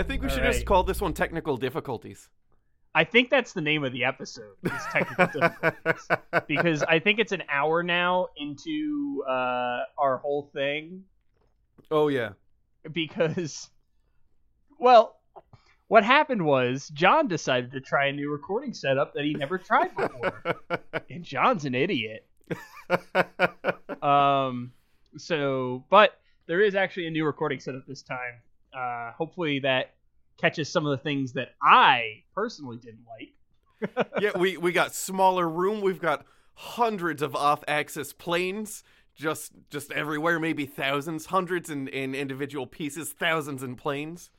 I think we All should right. just call this one technical difficulties. I think that's the name of the episode. Is technical difficulties. because I think it's an hour now into uh, our whole thing. Oh yeah. Because, well, what happened was John decided to try a new recording setup that he never tried before, and John's an idiot. Um, so, but there is actually a new recording setup this time. Uh, hopefully that catches some of the things that I personally didn't like. yeah, we we got smaller room. We've got hundreds of off-axis planes just just everywhere. Maybe thousands, hundreds in, in individual pieces, thousands in planes.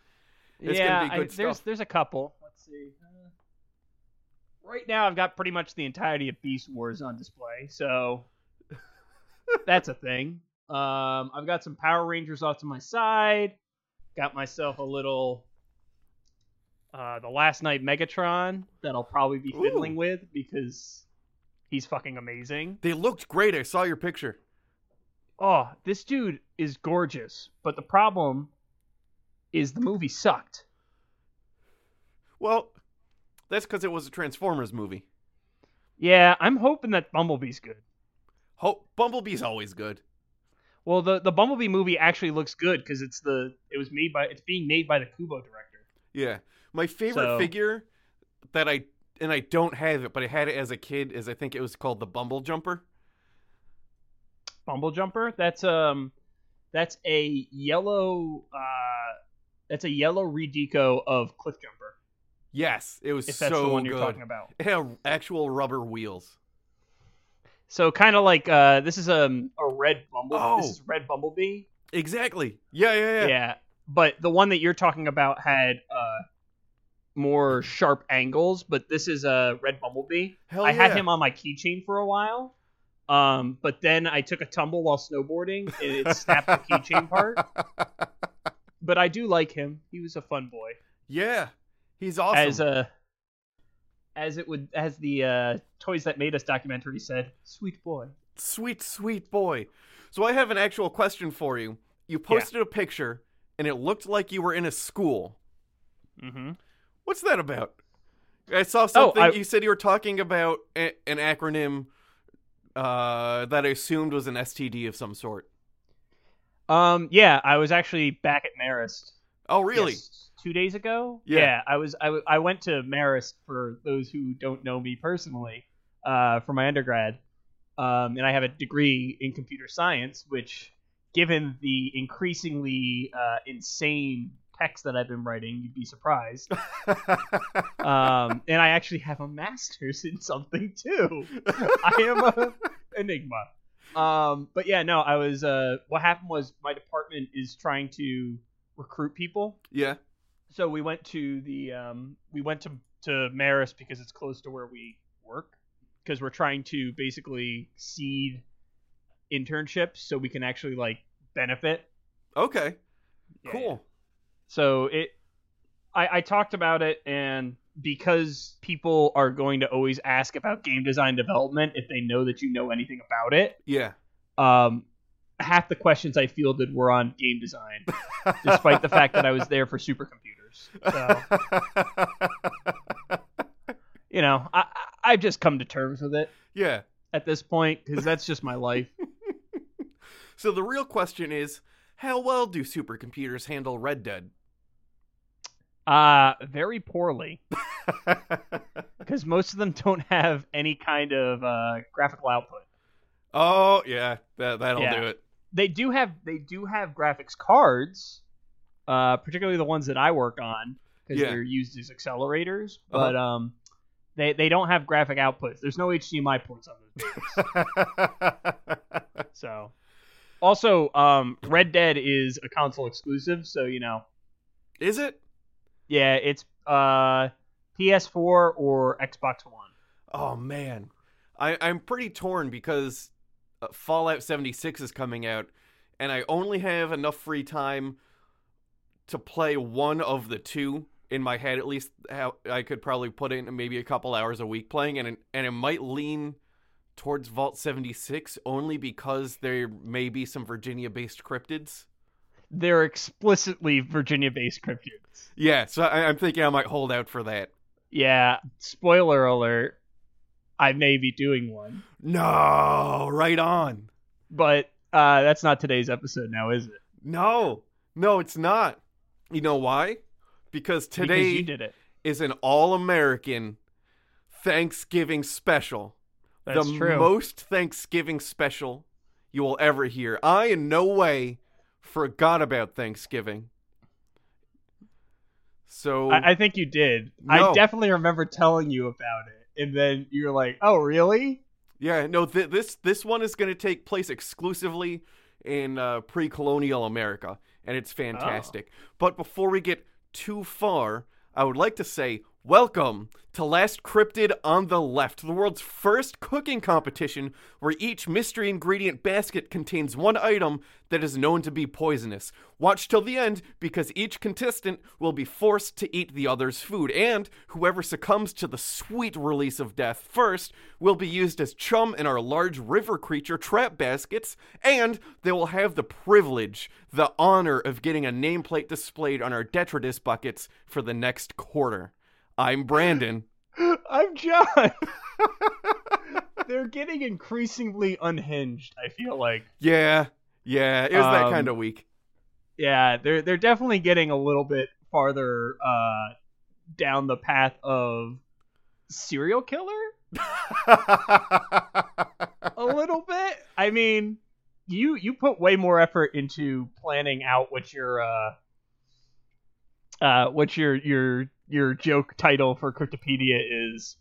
It's yeah, gonna be good I, there's there's a couple. Let's see. Uh, right now, I've got pretty much the entirety of Beast Wars on display, so that's a thing. Um, I've got some Power Rangers off to my side. Got myself a little uh, the Last Knight Megatron that I'll probably be fiddling Ooh. with because he's fucking amazing. They looked great. I saw your picture. Oh, this dude is gorgeous, but the problem is the movie sucked. Well, that's because it was a Transformers movie. Yeah, I'm hoping that Bumblebee's good. Ho- Bumblebee's always good. Well, the the Bumblebee movie actually looks good because it's the it was made by it's being made by the Kubo director. Yeah, my favorite So- figure that I and I don't have it, but I had it as a kid. Is I think it was called the Bumble Jumper. Bumble Jumper. That's um, that's a yellow uh, that's a yellow redeco of Cliff Jumper. Yes, it was If that's so the one you're good. talking about. It had actual rubber wheels. So kind of like uh, this is um, a red Bumble. Oh. This is red Bumblebee. Exactly. Yeah, yeah, yeah. Yeah. but the one that you're talking about had uh more sharp angles. But this is a red Bumblebee. Hell I had him on my keychain for a while. Um, but then I took a tumble while snowboarding and it snapped the keychain part. But I do like him. He was a fun boy. Yeah, he's awesome. As uh as it would as the uh Toys That Made Us documentary said, sweet boy. Sweet, sweet boy. So I have an actual question for you. You posted a picture, and it looked like you were in a school. Mm-hmm. What's that about? I saw something. I- You said you were talking about a- an acronym uh, that I assumed was an STD of some sort. Um yeah, I was actually back at Marist Oh, really? yes, two days ago. Yeah. I was. I, w- I went to Marist for those who don't know me personally, uh, for my undergrad, um, and I have a degree in computer science, which, given the increasingly uh, insane text that I've been writing, you'd be surprised. um, and I actually have a master's in something too. I am a enigma. Um, but yeah, no, I was. Uh, what happened was my department is trying to recruit people. yeah. So we went to the um, we went to to Marist because it's close to where we work because we're trying to basically seed internships so we can actually like benefit. Okay. Yeah. Cool. So it, I, I talked about it, and because people are going to always ask about game design development if they know that you know anything about it, Yeah. um, half the questions I fielded were on game design, despite the fact that I was there for supercomputers. So you know, I, I've just come to terms with it yeah. at this point because that's just my life. So the real question is, how well do supercomputers handle Red Dead? Uh, very poorly because most of them don't have any kind of uh, graphical output. oh yeah, that that'll Yeah. do it. They do have they do have graphics cards, uh, particularly the ones that I work on because Yeah. they're used as accelerators. Uh-huh. But um, they they don't have graphic outputs. There's no HDMI ports on those. things. so Also, um, Red Dead is a console exclusive, so you know, Is it? yeah, it's uh, PS4 or Xbox One. Oh man, I I'm pretty torn because uh, Fallout 76 is coming out, and I only have enough free time to play one of the two in my head. At least how I could probably put in maybe a couple hours a week playing, and it, and it might lean towards Vault 76 only because there may be some Virginia-based cryptids. They're explicitly Virginia-based cryptids. Yeah, so I, I'm thinking I might hold out for that. Yeah, spoiler alert. I may be doing one, No, right on. but uh, that's not today's episode now, is it? No, no, it's not. You know why? Because today because you did it. is an all American Thanksgiving special. That's the true. most Thanksgiving special you will ever hear. I, in no way, forgot about Thanksgiving. So, I, I think you did. No. I definitely remember telling you about it, and then you're like, "Oh, really?" yeah, no, th- this this one is going to take place exclusively in uh, pre-colonial America, and it's fantastic. But before we get too far, I would like to say welcome to Last Cryptid on the Left, the world's first cooking competition where each mystery ingredient basket contains one item that is known to be poisonous. Watch till the end because each contestant will be forced to eat the other's food, and whoever succumbs to the sweet release of death first will be used as chum in our large river creature trap baskets, and they will have the privilege, the honor of getting a nameplate displayed on our detritus buckets for the next quarter. I'm Brandon. I'm John. They're getting increasingly unhinged. I feel like. Yeah, yeah, it was that Um, kind of week. Yeah, they're they're definitely getting a little bit farther uh, down the path of serial killer. A little bit. I mean, you you put way more effort into planning out what your uh, uh, what your your your joke title for Cryptopedia is.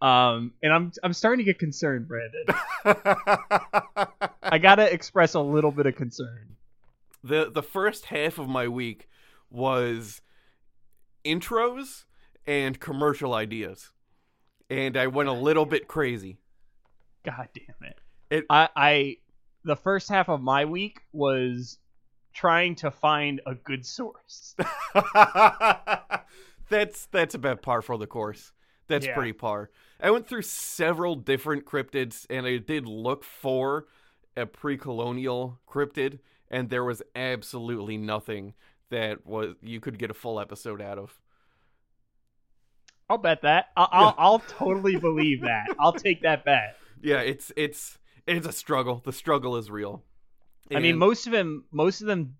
Um, and I'm I'm starting to get concerned, Brandon. I gotta express a little bit of concern. the the first half of my week was intros and commercial ideas, and I went a little bit crazy. God damn it. It- I, I the first half of my week was trying to find a good source. that's that's about par for the course. That's Yeah. pretty par. I went through several different cryptids, and I did look for a pre-colonial cryptid, and there was absolutely nothing that was you could get a full episode out of. I'll bet that. I'll, I'll, I'll totally believe that. I'll take that bet. Yeah, it's it's it's a struggle. The struggle is real. I mean, most of them, most of them,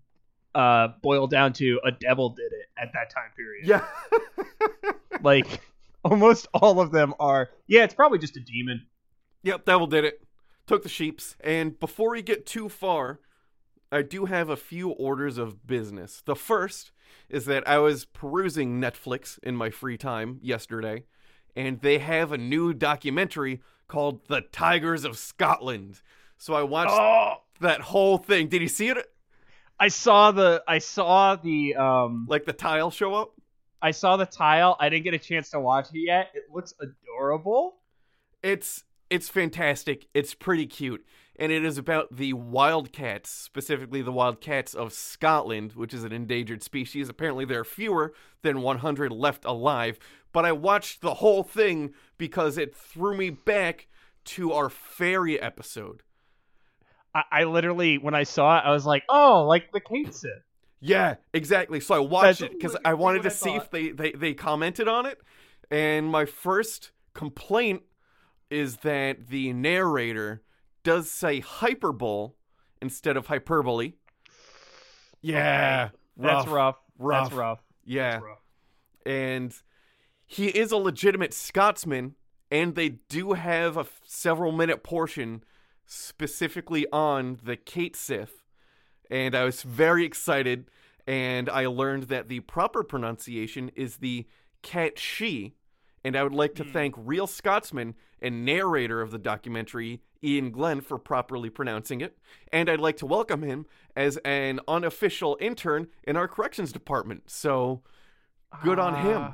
uh, boil down to a devil did it at that time period. yeah. Like almost all of them are. Yeah, it's probably just a demon. Yep, Devil did it. Took the sheeps. And before we get too far, I do have a few orders of business. The first is that I was perusing Netflix in my free time yesterday, and they have a new documentary called The Tigers of Scotland. So I watched Oh, that whole thing. Did you see it? I saw the, I saw the, um, Like the tile show up? I saw the tile. I didn't get a chance to watch it yet. It looks adorable. It's it's fantastic. It's pretty cute. And it is about the wildcats, specifically the wildcats of Scotland, which is an endangered species. Apparently there are fewer than 100 left alive, but I watched the whole thing because it threw me back to our fairy episode. I, I literally, when I saw it, I was like, oh, like the Cait Sith. Yeah, exactly. So I watched That's it because I wanted to I see if they, they, they commented on it. And my first complaint is that the narrator does say hyperbole instead of hyperbole. Yeah. That's rough. rough. That's rough. Yeah. That's rough. And he is a legitimate Scotsman, and they do have a f- several minute portion specifically on the Cait Sith. And I was very excited, and I learned that the proper pronunciation is the Cat She. And I would like to thank real Scotsman and narrator of the documentary, Iain Glen for properly pronouncing it, and I'd like to welcome him as an unofficial intern in our corrections department. So, good on him.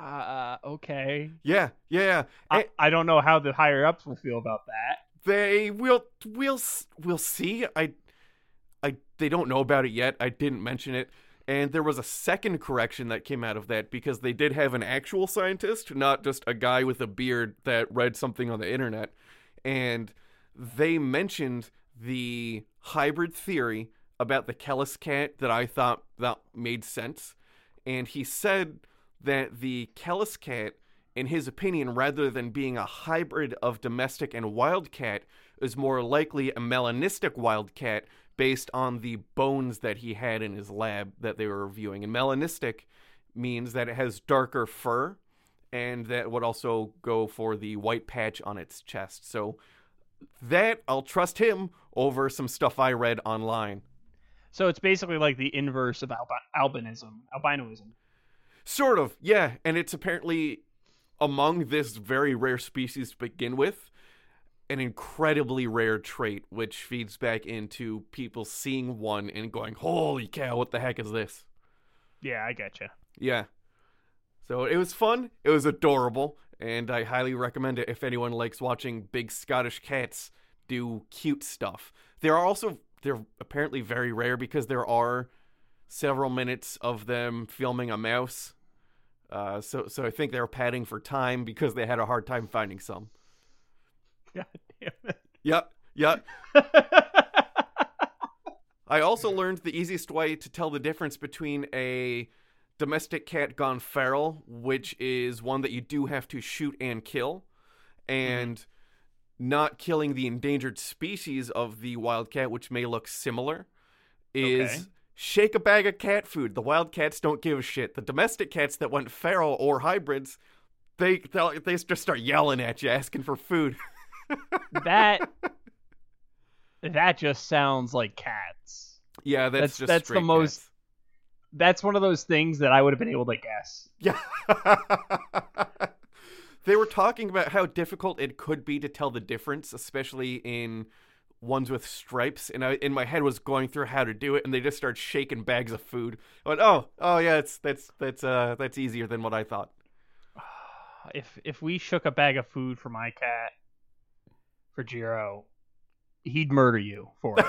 Uh, okay. Yeah, yeah, yeah. I, And I don't know how the higher ups will feel about that. They will, we'll, we'll see. I, I, they don't know about it yet. I didn't mention it. And there was a second correction that came out of that because they did have an actual scientist, not just a guy with a beard that read something on the internet. And they mentioned the hybrid theory about the Kellas cat that I thought that made sense. And he said that the Kellas cat, in his opinion, rather than being a hybrid of domestic and wildcat, is more likely a melanistic wildcat based on the bones that he had in his lab that they were reviewing. And melanistic means that it has darker fur, and that would also go for the white patch on its chest. So that I'll trust him over some stuff I read online. So it's basically like the inverse of albi- albinism, albinoism. Sort of, yeah. And it's apparently among this very rare species to begin with, an incredibly rare trait, which feeds back into people seeing one and going, "Holy cow, what the heck is this?" Yeah, I getcha. Yeah. So it was fun. It was adorable, and I highly recommend it if anyone likes watching big Scottish cats do cute stuff. There are also they're apparently very rare because there are several minutes of them filming a mouse. Uh, so so I think they were padding for time because they had a hard time finding some. God damn it. Yep. Yep. I also learned the easiest way to tell the difference between a domestic cat gone feral, which is one that you do have to shoot and kill, and not killing the endangered species of the wild cat, which may look similar, is Okay. Shake a bag of cat food. The wild cats don't give a shit. The domestic cats that went feral or hybrids, they they'll- just start yelling at you, asking for food. That that just sounds like cats. yeah, that's, That's- just that's the straight most- That's one of those things that I would have been able to guess. Yeah. they were talking about how difficult it could be to tell the difference, especially in ones with stripes. And I, in my head, was going through how to do it, and they just started shaking bags of food. I went, "Oh, oh yeah, it's that's that's uh that's easier than what I thought." If if we shook a bag of food for my cat for Jiro, he'd murder you for it.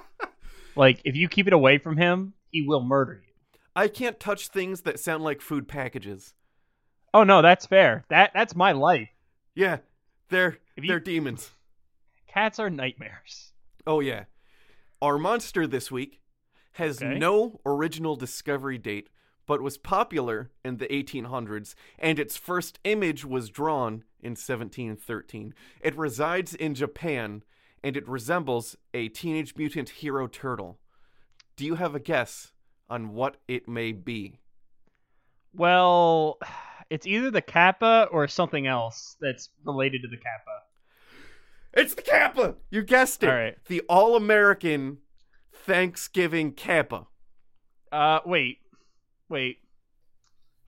like if you keep it away from him, he will murder you. I can't touch things that sound like food packages. Oh no, that's fair. That that's my life. Yeah, they're you- they're demons. Cats are nightmares. Oh yeah. Our monster this week has Okay. no original discovery date, but was popular in the 1800s, and its first image was drawn in 1713. It resides in Japan, and it resembles a Teenage Mutant Hero Turtle. Do you have a guess on what it may be? Well, it's either the kappa or something else that's related to the kappa. It's the Kappa! You guessed it! All right. The All American Thanksgiving Kappa. Uh, wait, wait.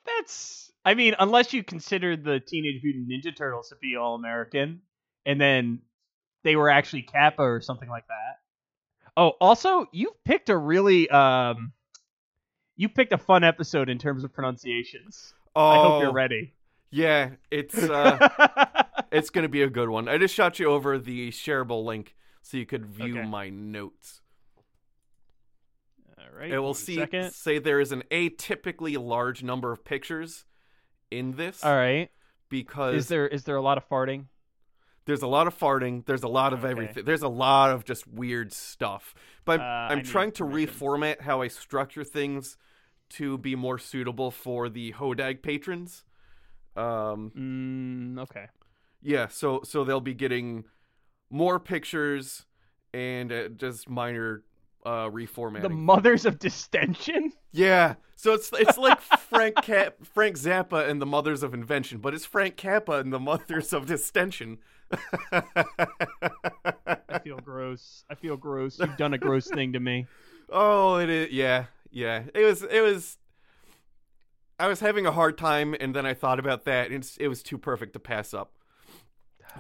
That's. I mean, unless you consider the Teenage Mutant Ninja Turtles to be all American, and then they were actually Kappa or something like that. Oh, also, you've picked a really um, you picked a fun episode in terms of pronunciations. Oh, I hope you're ready. Yeah, it's uh, it's gonna be a good one. I just shot you over the shareable link so you could view Okay. my notes. All right. It will see second. say there is an atypically large number of pictures in this All right. because Is there is there a lot of farting? there's a lot of farting, there's a lot of Okay. everything. There's a lot of just weird stuff. But Uh, I'm, I I'm trying to reformat how I structure things to be more suitable for the Hodag patrons. Um Mm, okay. Yeah, so so they'll be getting more pictures and uh, just minor uh reformatting. The mothers of distension. yeah, so it's it's like Frank Cap- Frank Zappa and the Mothers of Invention, but it's Frank Kappa and the Mothers of Distension. I feel gross. I feel gross. You've done a gross thing to me. oh, it is. Yeah, yeah. It was. It was. I was having a hard time, and then I thought about that, and it's, it was too perfect to pass up.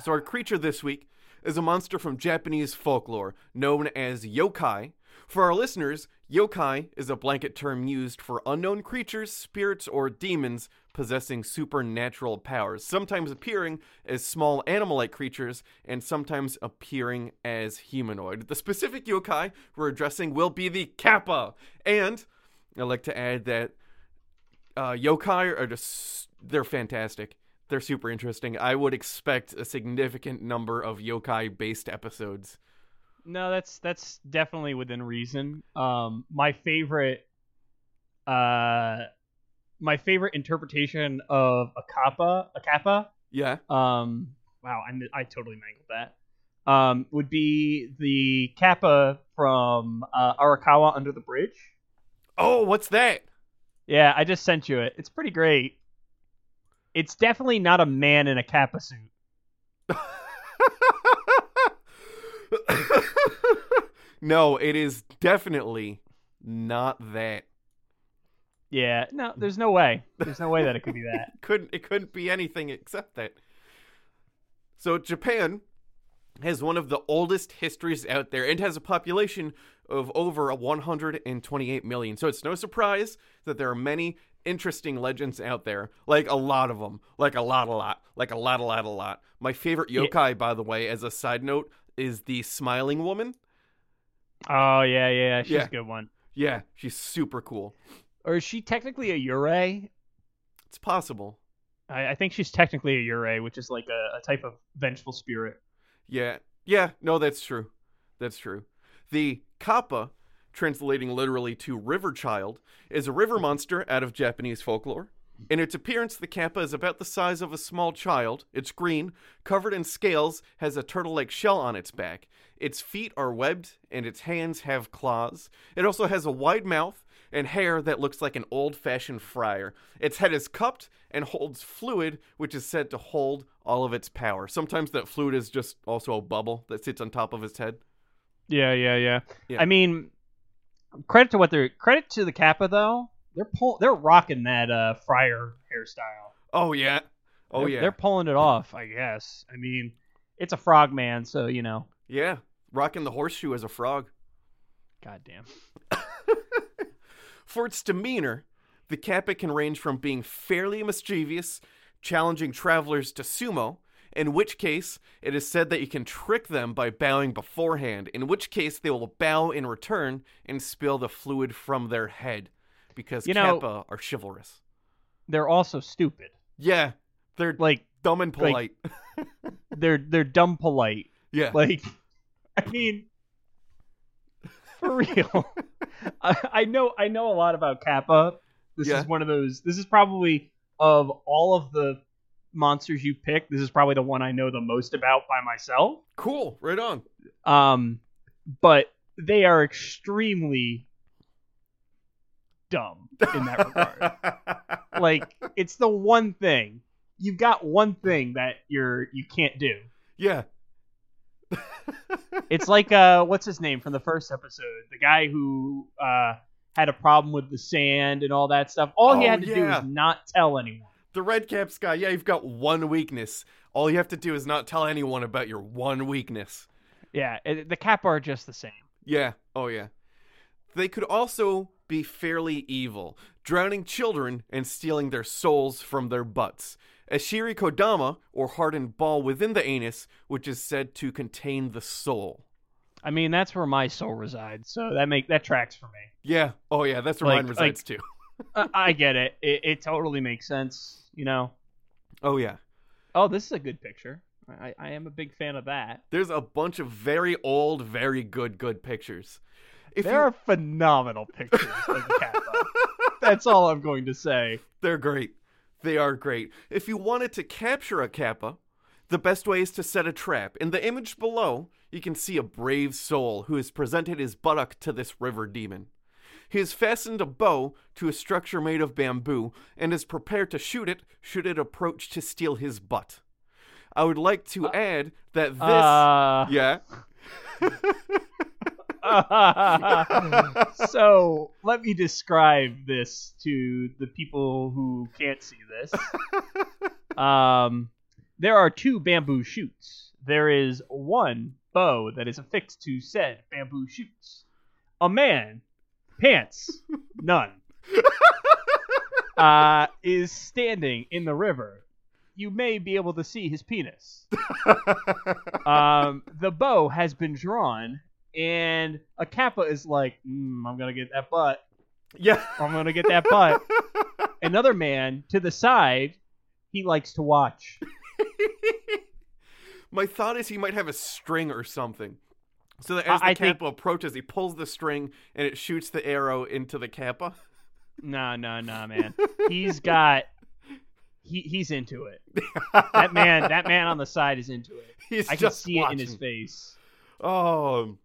So our creature this week is a monster from Japanese folklore known as yokai. For our listeners, yokai is a blanket term used for unknown creatures, spirits, or demons possessing supernatural powers, sometimes appearing as small animal like creatures and sometimes appearing as humanoid. The specific yokai we're addressing will be the kappa. And I'd like to add that uh, yokai are just, they're fantastic. They're super interesting. I would expect a significant number of yokai based episodes. No, that's that's definitely within reason. Um, my favorite, uh, my favorite interpretation of a kappa, a kappa. Yeah. Um, wow, I I totally mangled that. Um, would be the kappa from uh, Arakawa Under the Bridge. Oh, what's that? Yeah, I just sent you it. It's pretty great. It's definitely not a man in a kappa suit. no, it is definitely not that. Yeah, no, there's no way. There's no way that it could be that. couldn't it couldn't be anything except that. So Japan has one of the oldest histories out there and has a population of over 128 million. So it's no surprise that there are many interesting legends out there, like a lot of them, like a lot, a lot, like a lot, a lot, a lot. My favorite Yeah. yokai, by the way, as a side note, is the smiling woman. Oh yeah, yeah, she's Yeah. a good one. Yeah, she's super cool. Or is she technically a Yurei? It's possible. I, I think she's technically a Yurei, which is like a, a type of vengeful spirit. Yeah. Yeah, no, that's true. That's true. The Kappa, translating literally to river child, is a river monster out of Japanese folklore. In its appearance, the Kappa is about the size of a small child. It's green, covered in scales, has a turtle like shell on its back. Its feet are webbed, and its hands have claws. It also has a wide mouth and hair that looks like an old fashioned friar. Its head is cupped and holds fluid, which is said to hold all of its power. Sometimes that fluid is just also a bubble that sits on top of its head. Yeah, yeah, yeah. Yeah. I mean, credit to what they're credit to the Kappa though. They're pull, they're rocking that uh friar hairstyle. Oh, yeah. Oh, They're- yeah. They're pulling it off, I guess. I mean, it's a frog man, so you know. Yeah. Rocking the horseshoe as a frog. Goddamn. For its demeanor, the Kappa can range from being fairly mischievous, challenging travelers to sumo, in which case it is said that you can trick them by bowing beforehand, in which case they will bow in return and spill the fluid from their head, because You know- Kappa are chivalrous. They're also stupid. Yeah, they're Like dumb and polite. like- they're they're dumb polite. yeah, Like, I mean, for real. I, I know I know a lot about Kappa. This Yeah. is one of those. This is probably of all of the monsters you picked. This is probably the one I know the most about by myself. cool. Right on. Um, but they are extremely dumb in that regard. like, it's the one thing you've got one thing that you're you can't do. yeah. It's like uh, what's his name from the first episode? The guy who uh had a problem with the sand and all that stuff. All he Oh, had to do yeah. was not tell anyone. The red caps guy, yeah, you've got one weakness. All you have to do is not tell anyone about your one weakness. Yeah, the Cap are just the same. Yeah, oh yeah. They could also be fairly evil, drowning children and stealing their souls from their butts. A Shiri Kodama, or hardened ball within the anus, which is said to contain the soul. I mean, that's where my soul resides, so that make that tracks for me. Yeah, oh yeah, that's where Like- mine resides too. I, I get it. it. It totally makes sense. You know. Oh yeah. Oh, this is a good picture. I, I am a big fan of that. There's a bunch of very old, very good, good pictures. If there you- are phenomenal pictures of Kappa. That's all I'm going to say. They're great. They are great. If you wanted to capture a kappa, the best way is to set a trap. In the image below, you can see a brave soul who has presented his buttock to this river demon. He has fastened a bow to a structure made of bamboo and is prepared to shoot it should it approach to steal his butt. I would like to add that this. Uh, yeah. so let me describe this to the people who can't see this. Um, there are two bamboo shoots. There is one bow that is affixed to said bamboo shoots. A man, pants, none, uh, is standing in the river. You may be able to see his penis. um, the bow has been drawn, and a kappa is like, mm, "I'm gonna get that butt. yeah. I'm gonna get that butt." Another man to the side, he likes to watch. My thought is he might have a string or something. So that as the I- I think- kappa approaches, he pulls the string and it shoots the arrow into the kappa. No, no, no, man. He's got. He he's into it. That man, that man on the side is into it. He's I can just see it in his face. Oh,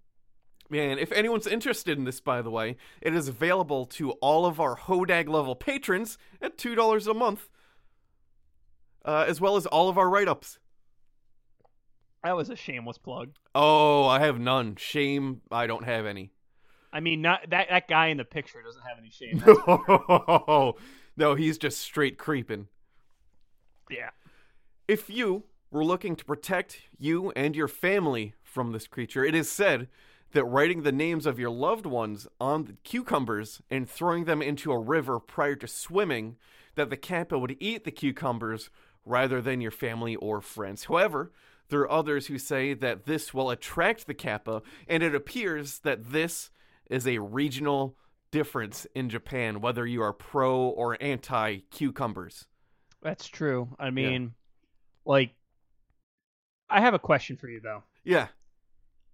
man. If anyone's interested in this, by the way, it is available to all of our Hodag level patrons at $2 a month, uh, as well as all of our write ups. That was a shameless plug. Oh, I have none. Shame I don't have any. I mean, not that that guy in the picture doesn't have any shame. no, he's just straight creeping. yeah. If you were looking to protect you and your family from this creature, it is said that writing the names of your loved ones on the cucumbers and throwing them into a river prior to swimming, that the kappa would eat the cucumbers rather than your family or friends. However, there are others who say that this will attract the kappa, and it appears that this is a regional difference in Japan, whether you are pro or anti cucumbers. That's true. I mean, like, I have a question for you though. Yeah.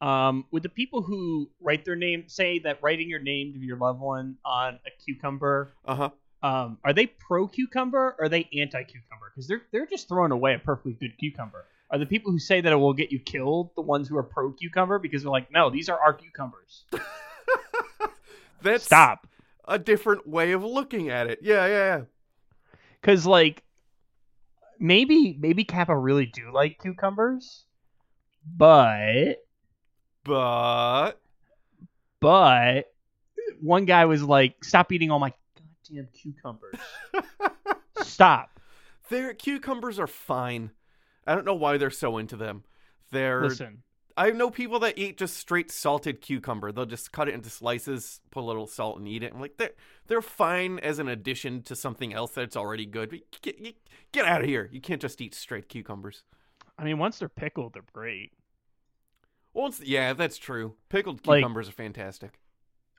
Um, with the people who write their name, say that writing your name of your loved one on a cucumber, Uh huh. um, are they pro cucumber or are they anti cucumber? Because they're they're just throwing away a perfectly good cucumber. Are the people who say that it will get you killed the ones who are pro cucumber because they're like, no, these are our cucumbers. That's Stop. a different way of looking at it. Yeah, yeah, yeah. Because like, maybe maybe Kappa really do like cucumbers, but But but one guy was like, stop eating all my goddamn cucumbers. Stop. their cucumbers are fine. I don't know why they're so into them. They're Listen. I know people that eat just straight salted cucumber. They'll just cut it into slices, put a little salt, and eat it. I'm like, they're they're fine as an addition to something else that's already good. But get, get, get out of here! You can't just eat straight cucumbers. I mean, once they're pickled, they're great. Well, yeah, that's true. Pickled Like- cucumbers are fantastic.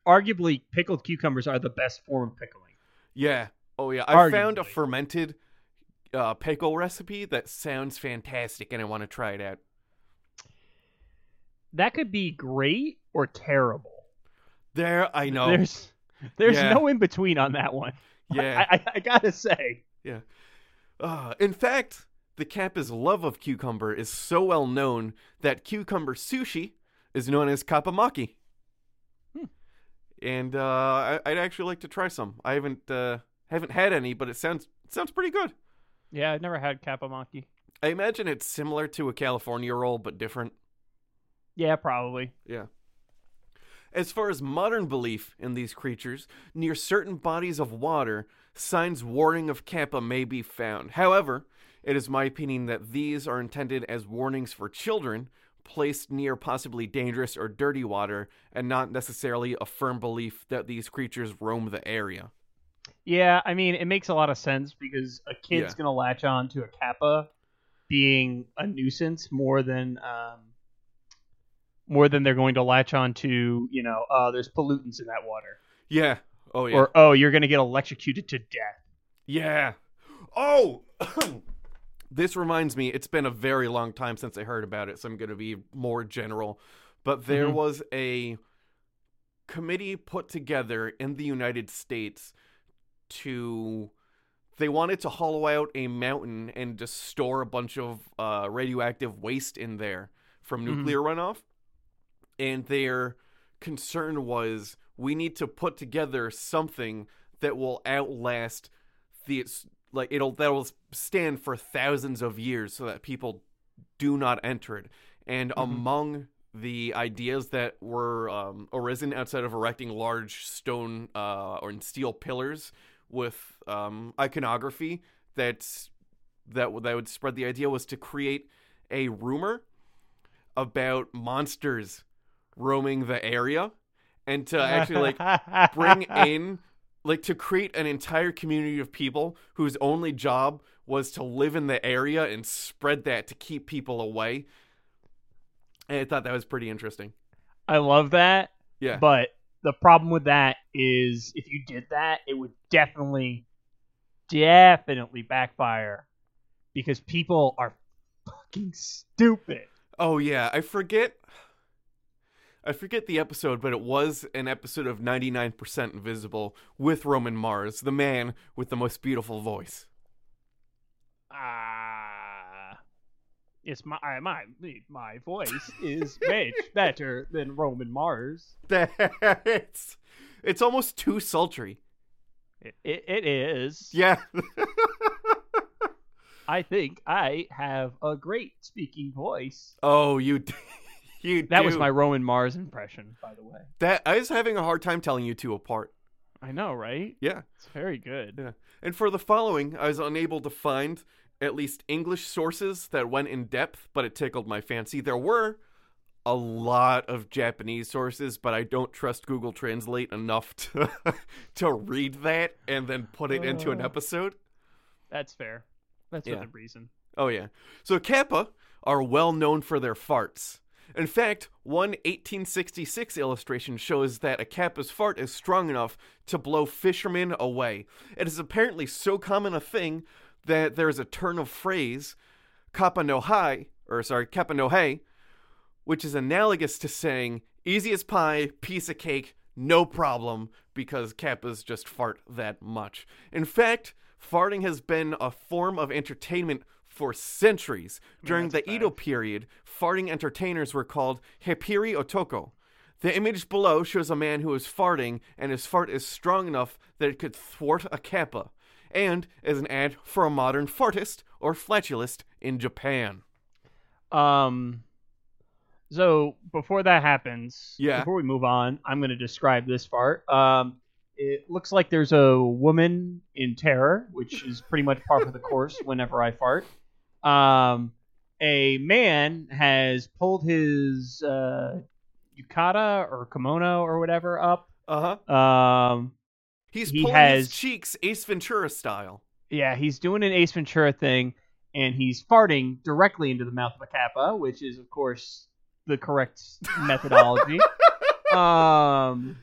Arguably, pickled cucumbers are the best form of pickling. Yeah. Oh yeah. I found a fermented uh, pickle recipe that sounds fantastic, and I want to try it out. That could be great or terrible. There, I know. There's there's Yeah. no in between on that one. Yeah. I, I, I gotta say. Yeah. Uh, in fact, the Kappa's love of cucumber is so well known that cucumber sushi is known as kappamaki. Hmm. And uh, I, I'd actually like to try some. I haven't uh, haven't had any, but it sounds it sounds pretty good. Yeah, I've never had kappamaki. I imagine it's similar to a California roll, but different. Yeah, probably. Yeah. As far as modern belief in these creatures, near certain bodies of water, signs warning of Kappa may be found. However, it is my opinion that these are intended as warnings for children placed near possibly dangerous or dirty water and not necessarily a firm belief that these creatures roam the area. Yeah, I mean, it makes a lot of sense because a kid's Yeah. gonna latch on to a kappa being a nuisance more than um, more than they're going to latch on to, you know, uh, there's pollutants in that water, Yeah. Oh, yeah. or oh, you're gonna get electrocuted to death. Yeah. Oh, this reminds me. It's been a very long time since I heard about it, so I'm going to be more general. But there Mhm. was a committee put together in the United States to. They wanted to hollow out a mountain and just store a bunch of uh, radioactive waste in there from Mhm. nuclear runoff. And their concern was we need to put together something that will outlast the like it'll that will stand for thousands of years so that people do not enter it and among the ideas that were um, arisen outside of erecting large stone uh, or steel pillars with um, iconography that's that that would spread the idea was to create a rumor about monsters roaming the area and to actually like bring in like to create an entire community of people whose only job was to live in the area and spread that to keep people away. And I thought that was pretty interesting. I love that. Yeah. But the problem with that is if you did that, it would definitely, definitely backfire because people are fucking stupid. Oh yeah, I forget I forget the episode, but it was an episode of 99% Invisible with Roman Mars, the man with the most beautiful voice. Ah. It's my my my voice is much better than Roman Mars. It's it's almost too sultry. It, it, it is. Yeah. I think I have a great speaking voice. oh, you d- you That was my Roman Mars impression, by the way. That I was having a hard time telling you two apart. I know, right? Yeah. It's very good. Yeah. And for the following, I was unable to find at least English sources that went in depth, but it tickled my fancy. There were a lot of Japanese sources, but I don't trust Google Translate enough to to read that and then put it into an Oh. episode. That's fair. That's Yeah. within reason. Oh yeah. So Kappa are well known for their farts. In fact, one 1866 illustration shows that a Kappa's fart is strong enough to blow fishermen away. It is apparently so common a thing that there is a turn of phrase, Kappa no hai, or sorry, Kappa no hey, which is analogous to saying easy as pie, piece of cake, no problem, because Kappas just fart that much. In fact, farting has been a form of entertainment for centuries. During the Edo period, farting entertainers were called Hepiri Otoko. The image below shows a man who is farting, and his fart is strong enough that it could thwart a kappa, and as an ad for a modern fartist or flatulist in Japan. Um, so before that happens, Yeah. Before we move on, I'm going to describe this fart. Um, it looks like there's a woman in terror, which is pretty much par for the course whenever I fart. Um, a man has pulled his uh, yukata or kimono or whatever up. Uh huh. Um, He's He pulling has- his cheeks Ace Ventura style. yeah, he's doing an Ace Ventura thing, and he's farting directly into the mouth of a kappa, which is, of course, the correct methodology. um,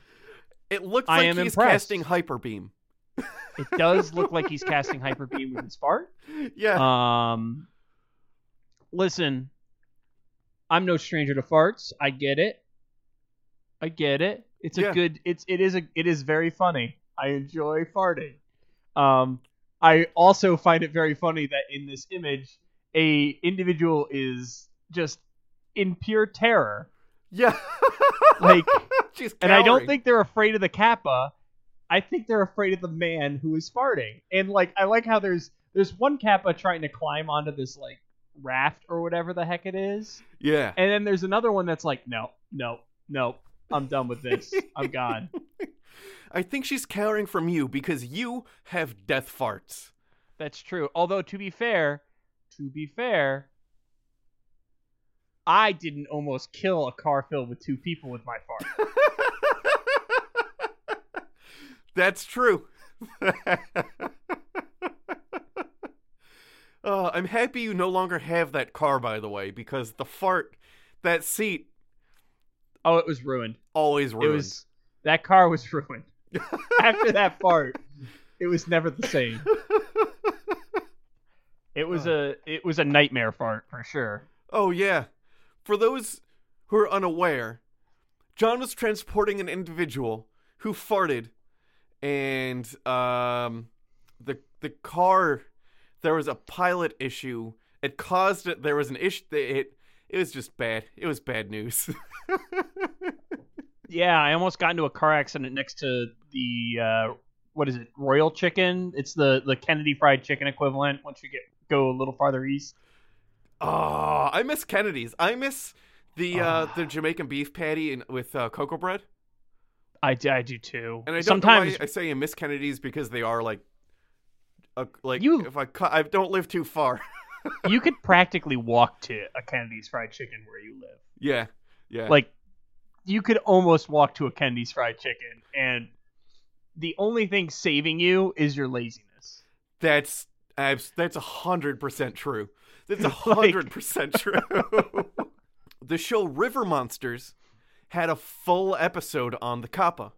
It looks I like am he's impressed. casting hyper beam. it does look like he's casting hyper beam with his fart. Yeah. Um, listen, I'm no stranger to farts. I get it. I get it. It's a Yeah. good. It's it is a it is very funny. I enjoy farting. Um, I also find it very funny that in this image, a individual is just in pure terror, yeah. like, She's and I don't think they're afraid of the kappa. I think they're afraid of the man who is farting. And like, I like how there's there's one kappa trying to climb onto this like raft or whatever the heck it is, Yeah. and then there's another one that's like, no, no, no, I'm done with this. I'm gone. I think she's cowering from you because you have death farts. That's true. Although to be fair, to be fair, I didn't almost kill a car filled with two people with my fart. That's true. uh, I'm happy you no longer have that car, by the way, because the fart, that seat, Oh, it was ruined. always ruined. It was that car was ruined. After that fart, it was never the same. It was a it was a nightmare fart for sure. Oh, yeah. For those who are unaware, John was transporting an individual who farted, and um, the the car, there was a pilot issue. It caused it. There was an issue. It it was just bad. It was bad news. Yeah, I almost got into a car accident next to the uh, what is it? Royal Chicken. It's the the Kennedy Fried Chicken equivalent. Once you get go a little farther east. oh, I miss Kennedy's. I miss the uh, the Jamaican beef patty in, with uh, cocoa bread. I, I do too. And I Sometimes I say I miss Kennedy's because they are like a, like You- if I cut, I don't live too far. you could practically walk to a Kennedy's Fried Chicken where you live. yeah, yeah. Like, you could almost walk to a Kennedy's Fried Chicken, and the only thing saving you is your laziness. That's that's a hundred percent true. That's a hundred percent true. the show River Monsters had a full episode on the kappa.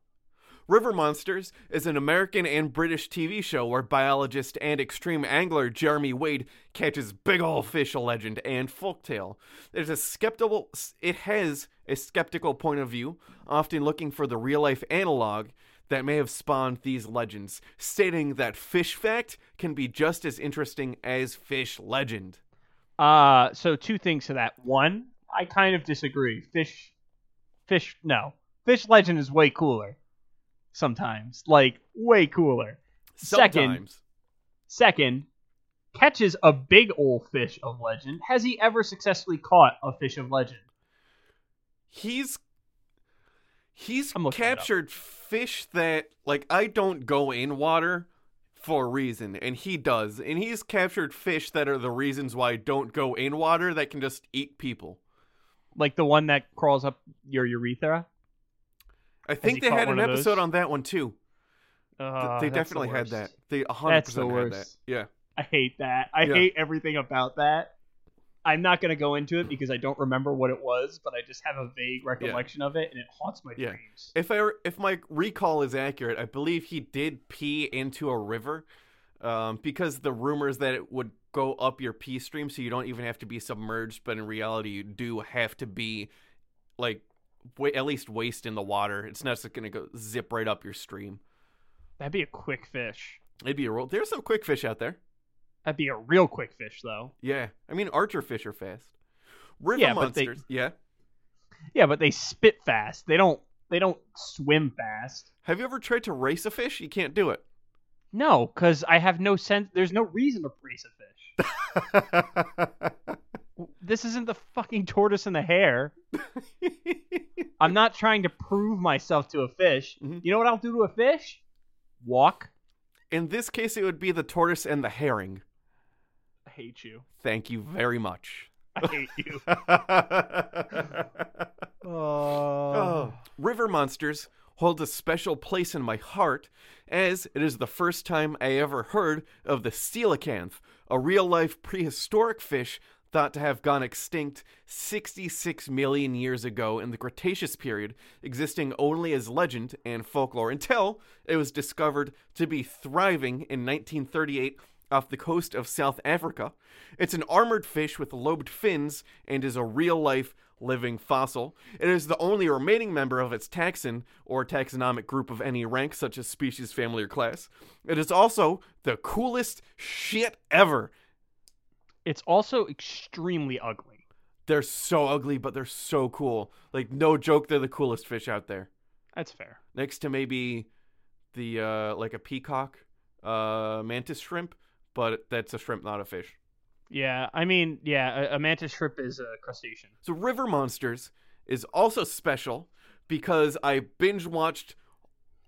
River Monsters is an American and British TV show where biologist and extreme angler Jeremy Wade catches big ol' fish legend and folktale. There's a skeptical it has a skeptical point of view, often looking for the real life analog that may have spawned these legends, stating that fish fact can be just as interesting as fish legend. Uh, so two things to that. One, I kind of disagree. Fish, fish, no. Fish Legend is way cooler. Sometimes, like way cooler. Second, Sometimes. second, catches a big old fish of legend. Has he ever successfully caught a fish of legend? he's he's I'm looking it up. captured fish that like I don't go in water for a reason and he does and he's captured fish that are the reasons why I don't go in water that can just eat people. Like the one that crawls up your urethra? I think they had an episode on that one too. Uh, they that's the definitely had that. They 100% That's the had that. Yeah. I hate that. I Yeah. hate everything about that. I'm not going to go into it because I don't remember what it was, but I just have a vague recollection of it, and it haunts my Yeah. dreams. If I if my recall is accurate, I believe he did pee into a river, um, because the rumors that it would go up your pee stream, so you don't even have to be submerged, but in reality, you do have to be, like, wa- at least waist in the water. It's not just gonna go zip right up your stream. That'd be a quick fish. It'd be a real. There's some quick fish out there. That'd be a real quick fish, though. Yeah, I mean archer fish are fast. River Yeah, but they- monsters. Yeah. Yeah, but they spit fast. They don't. They don't swim fast. Have you ever tried to race a fish? You can't do it. No, because I have no sense. There's no reason to race a fish. This isn't the fucking tortoise and the hare. I'm not trying to prove myself to a fish. Mhm. You know what I'll do to a fish? Walk. In this case, it would be the tortoise and the herring. I hate you. Thank you very much. I hate you. Oh. River Monsters holds a special place in my heart as it is the first time I ever heard of the coelacanth, a real life prehistoric fish thought to have gone extinct 66 million years ago in the Cretaceous period, existing only as legend and folklore until it was discovered to be thriving in 1938 off the coast of South Africa. It's an armored fish with lobed fins and is a real life living fossil. It is the only remaining member of its taxon or taxonomic group of any rank, such as species, family, or class. It is also the coolest shit ever. It's also extremely ugly. They're so ugly, but they're so cool. Like, no joke, they're the coolest fish out there. That's fair. Next to maybe the, uh, like a peacock, uh, mantis shrimp, but that's a shrimp, not a fish. Yeah, I mean, yeah, a, a mantis shrimp is a crustacean. So River Monsters is also special because I binge watched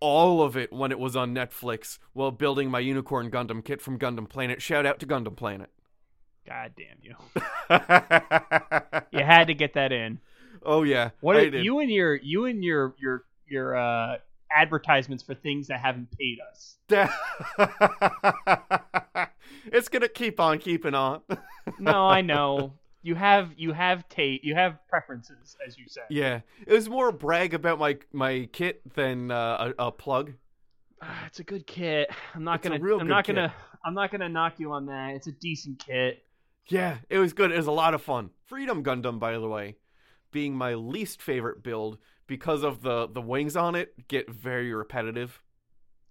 all of it when it was on Netflix while building my unicorn Gundam kit from Gundam Planet. Shout out to Gundam Planet. God damn you! You had to get that in. oh yeah. What you and your you and your your your uh, advertisements for things that haven't paid us? it's gonna keep on keeping on. No, I know you have you have ta- you have preferences, as you said. yeah, it was more a brag about my my kit than uh, a, a plug. Ah, it's a good kit. I'm not It's gonna. real I'm good not kit. gonna. I'm not gonna knock you on that. It's a decent kit. Yeah, it was good. It was a lot of fun. Freedom Gundam, by the way, being my least favorite build because of the the wings on it get very repetitive.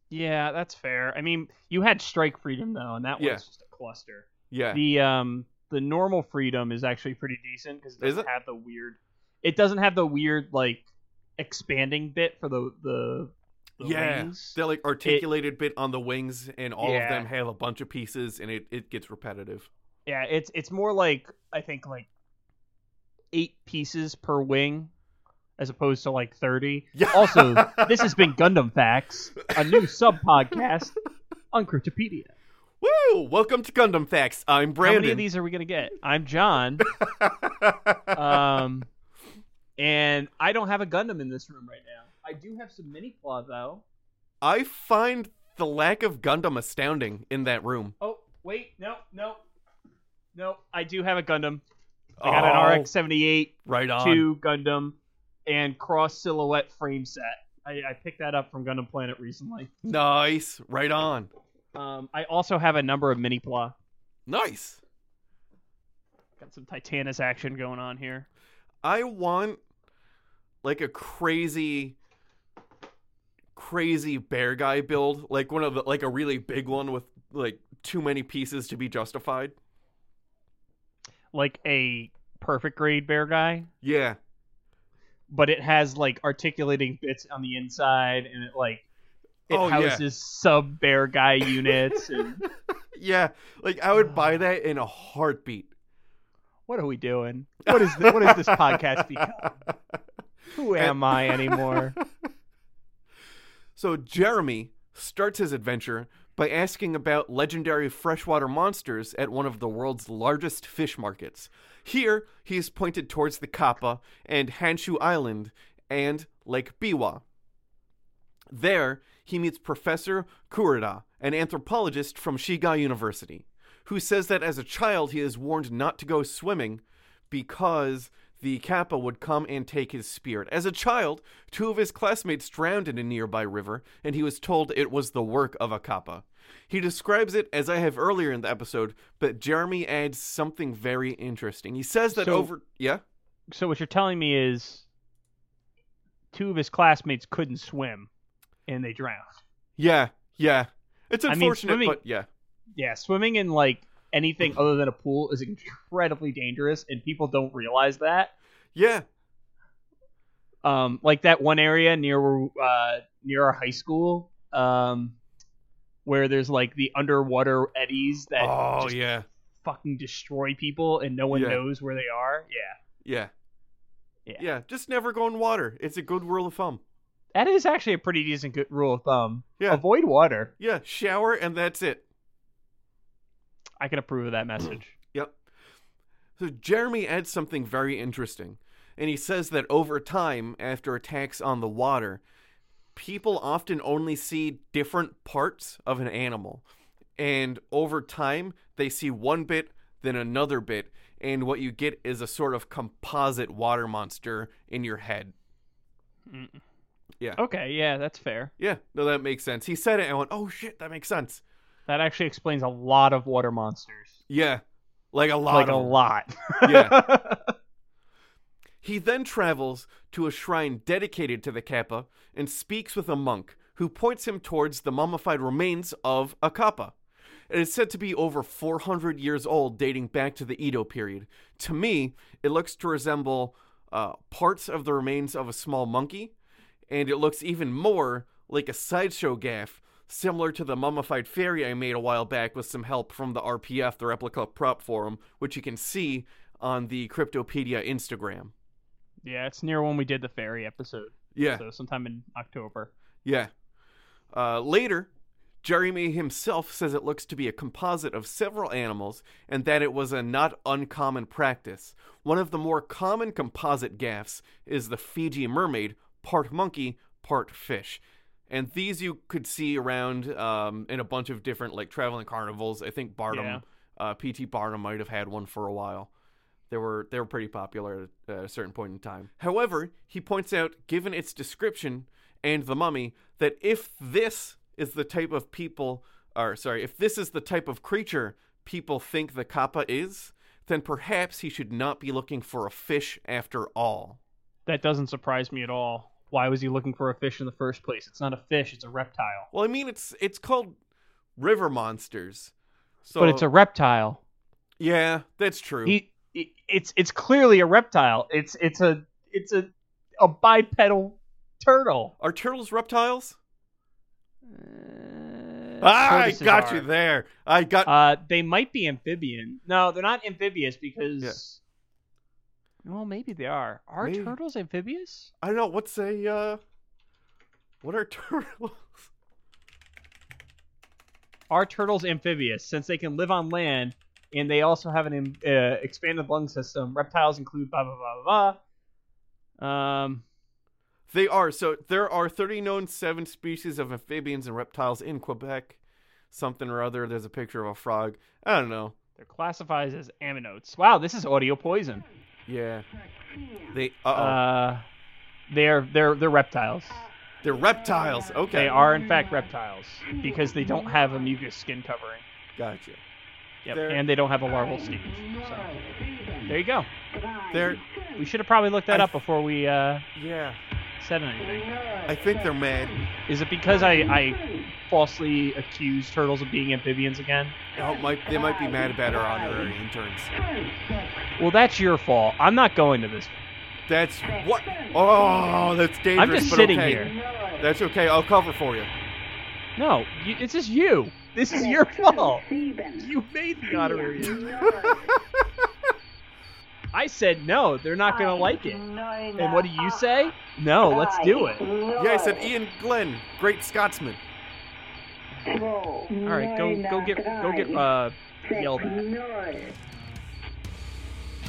Yeah, that's fair. I mean, you had Strike Freedom though, and that Yeah. was just a cluster. Yeah. The um the normal Freedom is actually pretty decent because it doesn't it? have the weird. It doesn't have the weird like expanding bit for the the, the yeah, wings. the like articulated bit on the wings, and all Yeah. of them have a bunch of pieces, and it, it gets repetitive. Yeah, it's it's more like I think like eight pieces per wing, as opposed to like thirty. Yeah. Also, this has been Gundam Facts, a new sub podcast on Cryptopedia. Woo! Welcome to Gundam Facts. I'm Brandon. How many of these are we gonna get? I'm John. um, and I don't have a Gundam in this room right now. I do have some mini claw though. I find the lack of Gundam astounding in that room. Oh wait, no, no, no. I do have a Gundam. I got Oh, an RX-78 Right on. two Gundam and cross silhouette frame set. I, I picked that up from Gundam Planet recently. Nice. Right on. Um, I also have a number of mini pla. Nice. Got some Titanus action going on here. I want like a crazy crazy bear guy build, like one of the like a really big one with like too many pieces to be justified. Like a perfect grade bear guy, Yeah. but it has like articulating bits on the inside, and it like it Oh, yeah. houses sub bear guy units. And Yeah, like I would buy that in a heartbeat. what are we doing? What is this, what is this podcast become? Who am I anymore? So Jeremy starts his adventure by asking about legendary freshwater monsters at one of the world's largest fish markets. Here, he is pointed towards the Kappa and Honshu Island and Lake Biwa. There, he meets Professor Kurida, an anthropologist from Shiga University, who says that as a child he is warned not to go swimming because the Kappa would come and take his spirit. As a child, two of his classmates drowned in a nearby river, and he was told it was the work of a Kappa. He describes it as I have earlier in the episode, but Jeremy adds something very interesting. He says that So- over. Yeah? So what you're telling me is two of his classmates couldn't swim and they drowned. Yeah, yeah. It's I mean, unfortunate, swimming- but yeah. Yeah, swimming in like anything other than a pool is incredibly dangerous and people don't realize that. Yeah, Um like that one area near uh near our high school um where there's like the underwater eddies that oh, just yeah. fucking destroy people and no one Yeah. knows where they are. Yeah. Yeah. Yeah. Yeah, just never go in water. It's a good rule of thumb. That is actually a pretty decent good rule of thumb. Yeah. Avoid water. Yeah, shower and that's it. I can approve of that message. Yep. So Jeremy adds something very interesting, and he says that over time, after attacks on the water, people often only see different parts of an animal. And over time, they see one bit, then another bit, and what you get is a sort of composite water monster in your head. Mm. Yeah. Okay, yeah, that's fair. Yeah, no, that makes sense. He said it, and I went, oh shit, that makes sense. That actually explains a lot of water monsters. Yeah, like a lot like a lot. Yeah. He then travels to a shrine dedicated to the Kappa and speaks with a monk who points him towards the mummified remains of a Kappa. It is said to be over 400 years old, dating back to the Edo period. To me, it looks to resemble uh, parts of the remains of a small monkey, and it looks even more like a sideshow gaff, similar to the mummified fairy I made a while back with some help from the RPF, the replica prop forum, which you can see on the Cryptopedia Instagram. yeah, it's near when we did the fairy episode. Yeah. So sometime in October. Yeah. Uh, later, Jeremy himself says it looks to be a composite of several animals and that it was a not uncommon practice. One of the more common composite gaffs is the Fiji mermaid, part monkey, part fish. And these you could see around um, in a bunch of different like traveling carnivals. I think Barnum, Yeah. uh, PT Barnum might have had one for a while. They were they were pretty popular at a certain point in time. However, he points out, given its description and the mummy, that if this is the type of people, or sorry, if this is the type of creature people think the kappa is, then perhaps he should not be looking for a fish after all. That doesn't surprise me at all. Why was he looking for a fish in the first place? It's not a fish, it's a reptile. Well, I mean, it's it's called river monsters, so but it's a reptile. yeah, that's true. He, it, it's it's clearly a reptile. It's it's a it's a a bipedal turtle. Are turtles reptiles? Uh, Ah, I got are. you there. I got Uh, they might be amphibian. No, they're not amphibious because. Well, maybe they are. Are Maybe. turtles amphibious? I don't know what's a uh what are turtles? are turtles amphibious since they can live on land and they also have an uh, expanded lung system? Reptiles include blah blah blah blah. blah. Um, They are. So there are 30 known seven species of amphibians and reptiles in Quebec. Something or other. There's a picture of a frog. I don't know. they're classified as amniotes. Wow, this is audio poison. Yeah. They. Uh oh. Uh, they're they're they're reptiles. They're reptiles. Okay. They are in fact reptiles because they don't have a mucus skin covering. Gotcha. Yep, They're- and they don't have a larval stage. So there you go. They're. We should have probably looked that I- up before we uh, Yeah. Said anything. I think they're mad. Is it because I, I falsely accused turtles of being amphibians again? Oh, might, they might be mad about our honorary interns. Well, that's your fault. I'm not going to this. That's what. Oh, that's dangerous. I'm just but sitting okay. here. That's okay. I'll cover for you. No, you, it's just you. This is your fault. You made the honorary. Intern. I said no. They're not gonna like it. And what do you say? No, let's do it. Yeah, I said Iain Glen, great Scotsman. All right, go go get go get uh yelled at.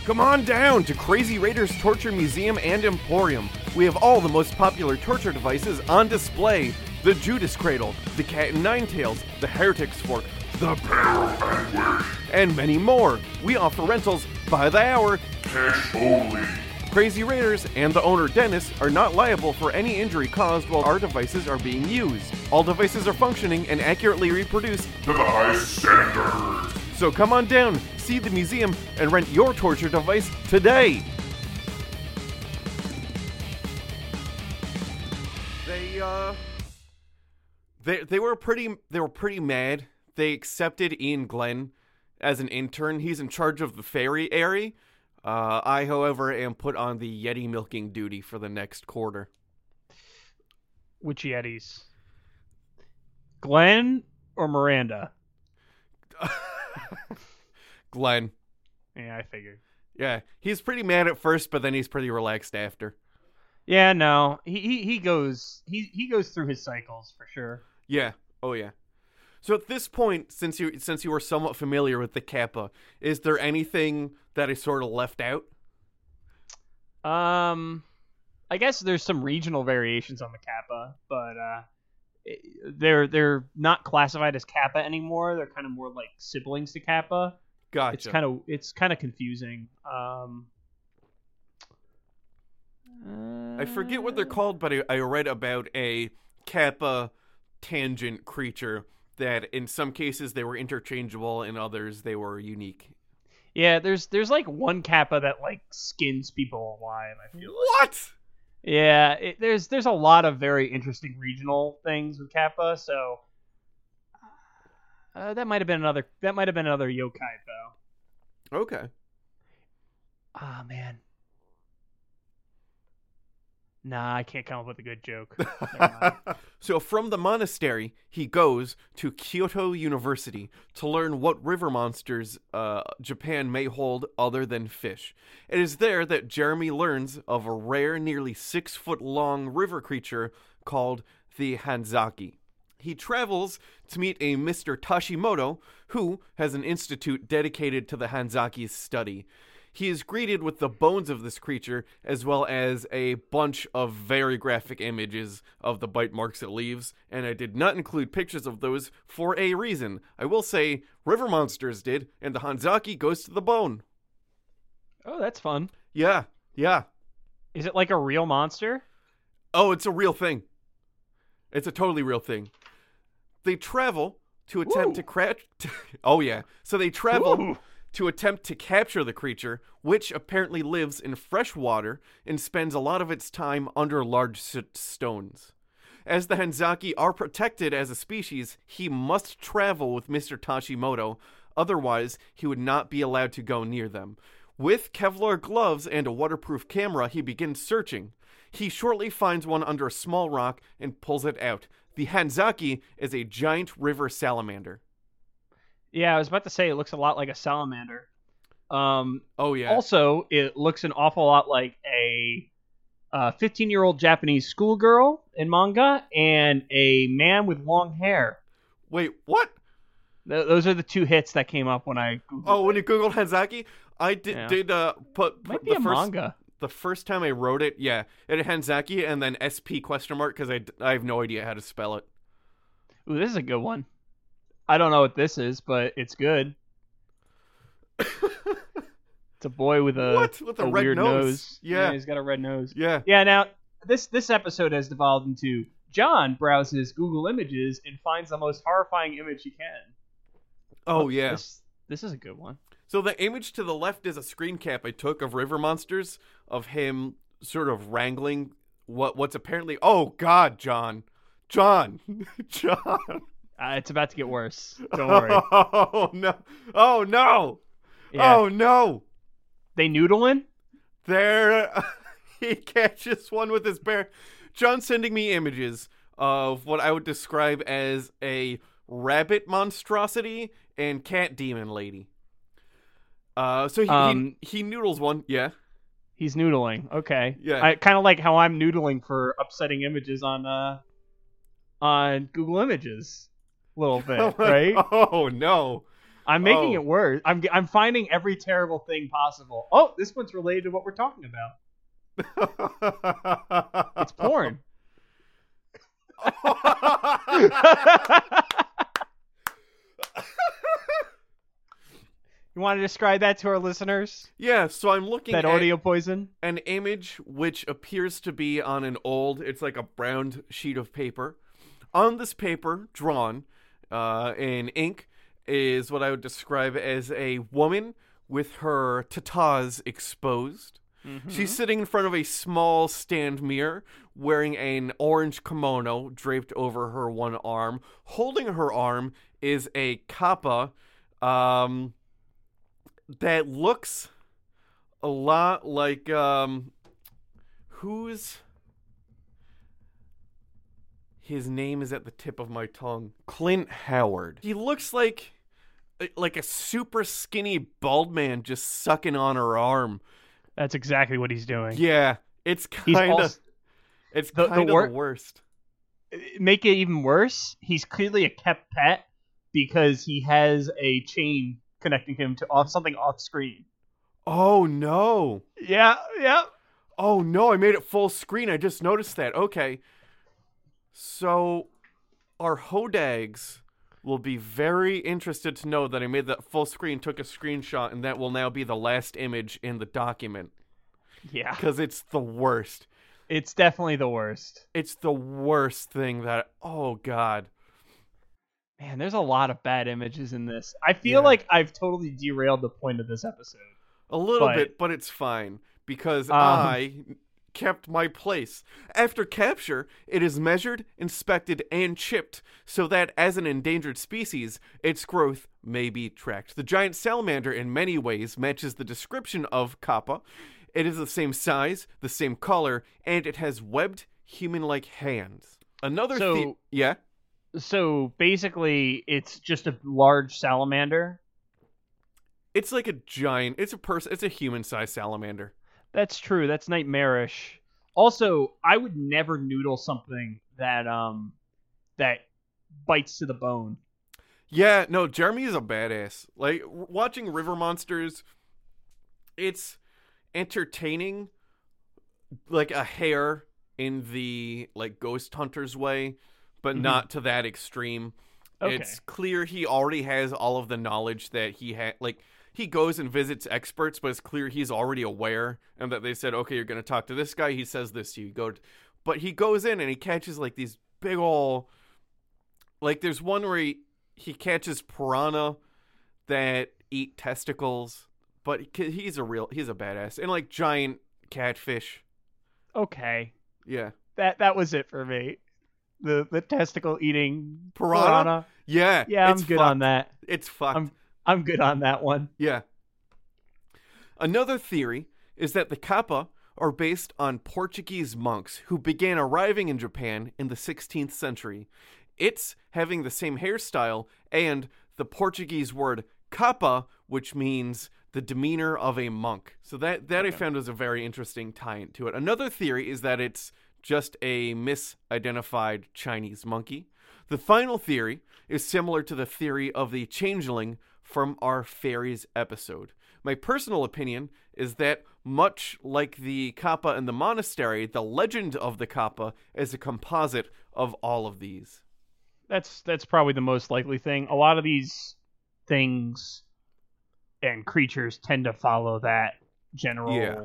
Come on down to Crazy Raiders Torture Museum and Emporium. We have all the most popular torture devices on display. The Judas Cradle, the Cat and Nine Tails, the Heretic's Fork, the Pear of Anguish, and many more. We offer rentals by the hour. Cash only. Crazy Raiders and the owner Dennis are not liable for any injury caused while our devices are being used. All devices are functioning and accurately reproduced to the highest standards. so come on down, see the museum, and rent your torture device today. They uh they they were pretty they were pretty mad. They accepted Iain Glen as an intern. He's in charge of the ferry area. Uh, I, however, am put on the Yeti milking duty for the next quarter. Which Yetis? Glenn or Miranda? Glenn. Yeah, I figured. Yeah, he's pretty mad at first, but then he's pretty relaxed after. Yeah, no, he he, he goes he he goes through his cycles for sure. Yeah. Oh yeah. So at this point, since you since you were somewhat familiar with the Kappa, is there anything that is sort of left out? Um, I guess there's some regional variations on the Kappa, but uh, it- they're they're not classified as Kappa anymore. They're kind of more like siblings to Kappa. Gotcha. It's kind of it's kind of confusing. Um, I forget what they're called, but I, I read about a Kappa tangent creature that in some cases they were interchangeable, in others they were unique. yeah, there's there's like one Kappa that like skins people alive. I feel like. What? Yeah, it, there's there's a lot of very interesting regional things with Kappa. So uh, that might have been another that might have been another yokai though. Okay. Ah man. Nah, I can't come up with a good joke. So from the monastery, he goes to Kyoto University to learn what river monsters uh, Japan may hold other than fish. It is there that Jeremy learns of a rare, nearly six foot long river creature called the Hanzaki. He travels to meet a Mr. Tashimoto, who has an institute dedicated to the Hanzaki's study. He is greeted with the bones of this creature, as well as a bunch of very graphic images of the bite marks it leaves, and I did not include pictures of those for a reason. I will say, River Monsters did, and the Hanzaki goes to the bone. oh, that's fun. Yeah, yeah. Is it like a real monster? Oh, it's a real thing. It's a totally real thing. They travel to attempt to crash. oh yeah. So they travel Ooh. To attempt to capture the creature, which apparently lives in fresh water and spends a lot of its time under large s- stones. As the Hanzaki are protected as a species, he must travel with Mr. Tashimoto, otherwise, he would not be allowed to go near them. With Kevlar gloves and a waterproof camera, he begins searching. He shortly finds one under a small rock and pulls it out. The Hanzaki is a giant river salamander. Yeah, I was about to say it looks a lot like a salamander. Um, Oh, yeah. Also, it looks an awful lot like a 15 year old Japanese schoolgirl in manga and a man with long hair. Wait, what? Th- those are the two hits that came up when I googled. Oh, when you Googled Hanzaki, I did Yeah. did uh put, Might put be the a first manga. the first time I wrote it, yeah, it had Hanzaki and then SP question mark because I I have no idea how to spell it. Ooh, this is a good one. I don't know what this is, but it's good. it's a boy with a What? With a red weird nose. Yeah. he's got a red nose. Yeah. Yeah. Now this this episode has devolved into John browses Google Images and finds the most horrifying image he can. Oh yeah. This this is a good one. So the image to the left is a screen cap I took of River Monsters of him sort of wrangling what what's apparently Oh God, John, John, John. Uh, it's about to get worse. Don't worry. Oh no! Oh no! Yeah. Oh no! They noodling? There, he catches one with his bare. John sending me images of what I would describe as a rabbit monstrosity and cat demon lady. Uh, so he, Um, he he noodles one, yeah. He's noodling. Okay. Yeah. I kind of like how I'm noodling for upsetting images on uh on Google Images. Little bit, right? Oh no! I'm making Oh. it worse. I'm I'm finding every terrible thing possible. Oh, this one's related to what we're talking about. It's porn. you want to describe that to our listeners? yeah, so I'm looking That at audio poison? an image which appears to be on an old it's like a brown sheet of paper on this paper drawn uh, in ink is what i would describe as a woman with her tatas exposed. She's sitting in front of a small stand mirror wearing an orange kimono draped over her one arm. Holding her arm is a kappa um, that looks a lot like um who's his name is at the tip of my tongue clint howard he looks like like a super skinny bald man just sucking on her arm That's exactly what he's doing. yeah it's kind of also- it's the- the kind of wor- the worst make it even worse, he's clearly a kept pet because he has a chain connecting him to off something off screen. oh no Yeah, yeah. Oh no, I made it full screen. I just noticed that. Okay. So our hodags will be very interested to know that I made that full screen, took a screenshot, and that will now be the last image in the document. Yeah. Because it's the worst. It's definitely the worst. It's the worst thing that oh god. Man, there's a lot of bad images in this. I feel Yeah. like I've totally derailed the point of this episode. A little But- bit, but it's fine. Because Um, I kept my place. After capture, it is measured, inspected, and chipped so that as an endangered species, its growth may be tracked. The giant salamander, in many ways, matches the description of Kappa. It is the same size, the same color, and it has webbed, human like hands. Another So- the- yeah? So basically, it's just a large salamander. It's like a giant, it's a person, it's a human sized salamander. That's true. That's nightmarish. Also, I would never noodle something that um that bites to the bone. Yeah, no, Jeremy is a badass. Like watching River Monsters, it's entertaining, like a hair in the like Ghost Hunters way, but Mhm. not to that extreme. Okay. It's clear he already has all of the knowledge that he had. Like he goes and visits experts, but it's clear he's already aware and that they said, "Okay, you're going to talk to this guy. He says this to you. Go." t-" But he goes in and he catches like these big ol' like there's one where he he catches piranha that eat testicles, but he's a real he's a badass and like giant catfish. Okay. Yeah, That that was it for me. The the testicle eating Piranha? yeah, Yeah, I'm it's good fucked. on that. It's fucked. I'm I'm good on that one. Yeah. Another theory is that the Kappa are based on Portuguese monks who began arriving in Japan in the 16th century. It's having the same hairstyle and the Portuguese word kappa, which means the demeanor of a monk. So that that I found was a very interesting tie into it. Another theory is that it's just a misidentified Chinese monkey. The final theory is similar to the theory of the changeling from our fairies episode. My personal opinion is that, much like the Kappa and the monastery, the legend of the Kappa is a composite of all of these. That's that's probably the most likely thing. A lot of these things and creatures tend to follow that general Yeah.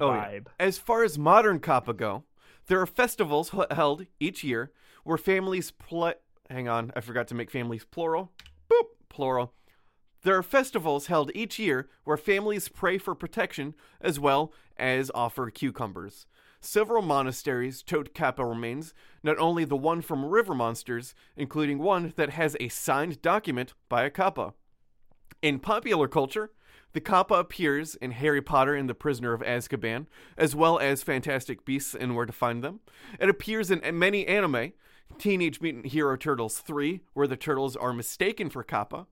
Oh, yeah. vibe. As far as modern Kappa go, there are festivals held each year where families play. Hang on, I forgot to make families plural. Plural. There are festivals held each year where families pray for protection as well as offer cucumbers. Several monasteries tote Kappa remains, not only the one from River Monsters, including one that has a signed document by a Kappa. In popular culture, the Kappa appears in Harry Potter and the Prisoner of Azkaban, as well as Fantastic Beasts and Where to Find Them. It appears in many anime, Teenage Mutant Hero Turtles 3, where the turtles are mistaken for Kappa,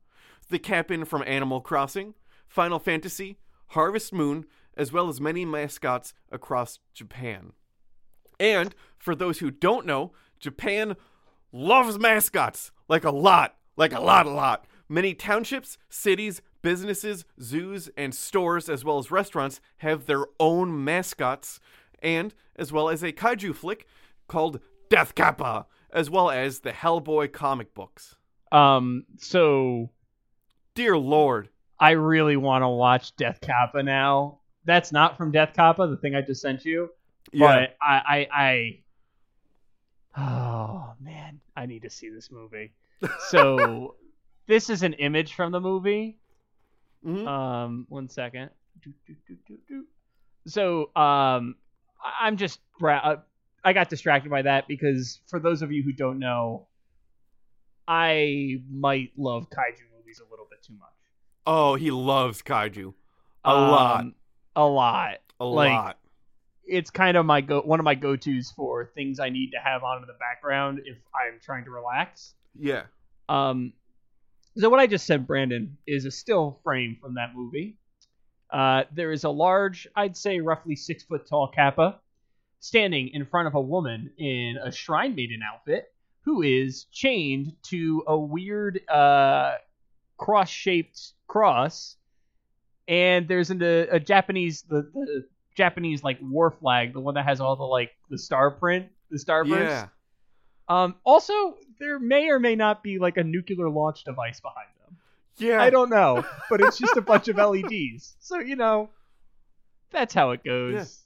the Kapp'n from Animal Crossing, Final Fantasy, Harvest Moon, as well as many mascots across Japan. And for those who don't know, Japan loves mascots like a lot, like a lot, a lot. Many townships, cities, businesses, zoos, and stores, as well as restaurants, have their own mascots, and as well as a kaiju flick called Death Kappa, as well as the Hellboy comic books. Um, so Dear Lord. I really want to watch Death Kappa now. That's not from Death Kappa, the thing I just sent you. Yeah. But I, I, I, oh man, I need to see this movie. So this is an image from the movie. Mhm. Um, one second. Do, do, do. So, um, I'm just bra- uh, I got distracted by that because for those of you who don't know, I might love kaiju movies a little bit too much. Oh, he loves kaiju. A Um, lot. A lot. A like, lot. It's kind of my go one of my go tos for things I need to have on in the background if I'm trying to relax. Yeah. Um, so what I just said, Brandon, is a still frame from that movie. Uh, there is a large, I'd say roughly six foot tall Kappa, standing in front of a woman in a shrine maiden outfit, who is chained to a weird uh, cross shaped cross. And there's an, a, a Japanese the, the Japanese like war flag, the one that has all the like the star print, the starburst. Yeah. Um, also, there may or may not be like a nuclear launch device behind them. Yeah. I don't know, but it's just a bunch of LEDs. So you know, that's how it goes.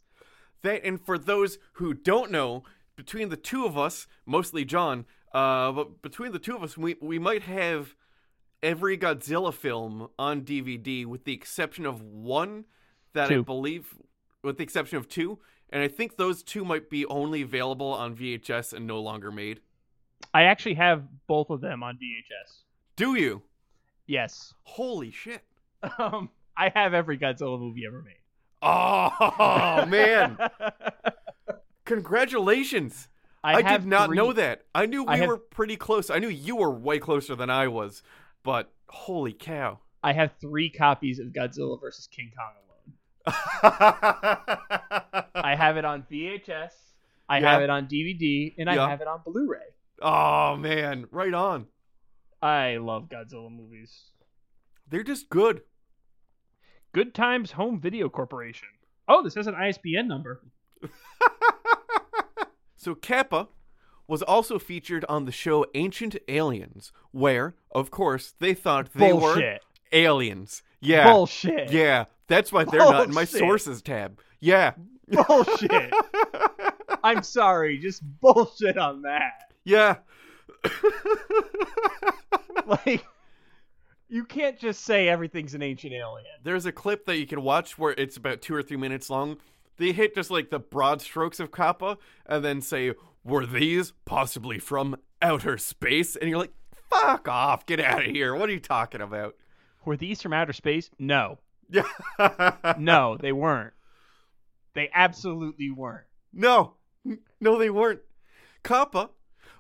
That and for those who don't know, between the two of us, mostly John, uh, but between the two of us, we we might have every Godzilla film on DVD, with the exception of one that I believe, with the exception of two, and I think those two might be only available on VHS and no longer made. I actually have both of them on VHS. Do you? Yes. Holy shit! Um, I have every Godzilla movie ever made. Oh man! Congratulations! I, I, did not three- know that. I knew we I have- were pretty close. I knew you were way closer than I was, but holy cow. I have three copies of Godzilla vs King Kong alone. I have it on VHS. I Yeah. have it on DVD, and I have it on Blu-ray. oh man, right on. I love Godzilla movies. They're just good. Good Times Home Video Corporation. Oh, this has an ISBN number. So Kappa was also featured on the show Ancient Aliens, where, of course, they thought they were aliens. Yeah. Bullshit. Yeah. That's why they're not in my sources tab. Yeah. Bullshit. I'm sorry, just bullshit on that. Yeah. Like, you can't just say everything's an ancient alien. There's a clip that you can watch where it's about two or three minutes long. They hit just like the broad strokes of Kappa and then say, Were these possibly from outer space? And you're like, Fuck off, get out of here. What are you talking about? Were these from outer space? No. Yeah. No, they weren't. They absolutely weren't. No, no, they weren't. Kappa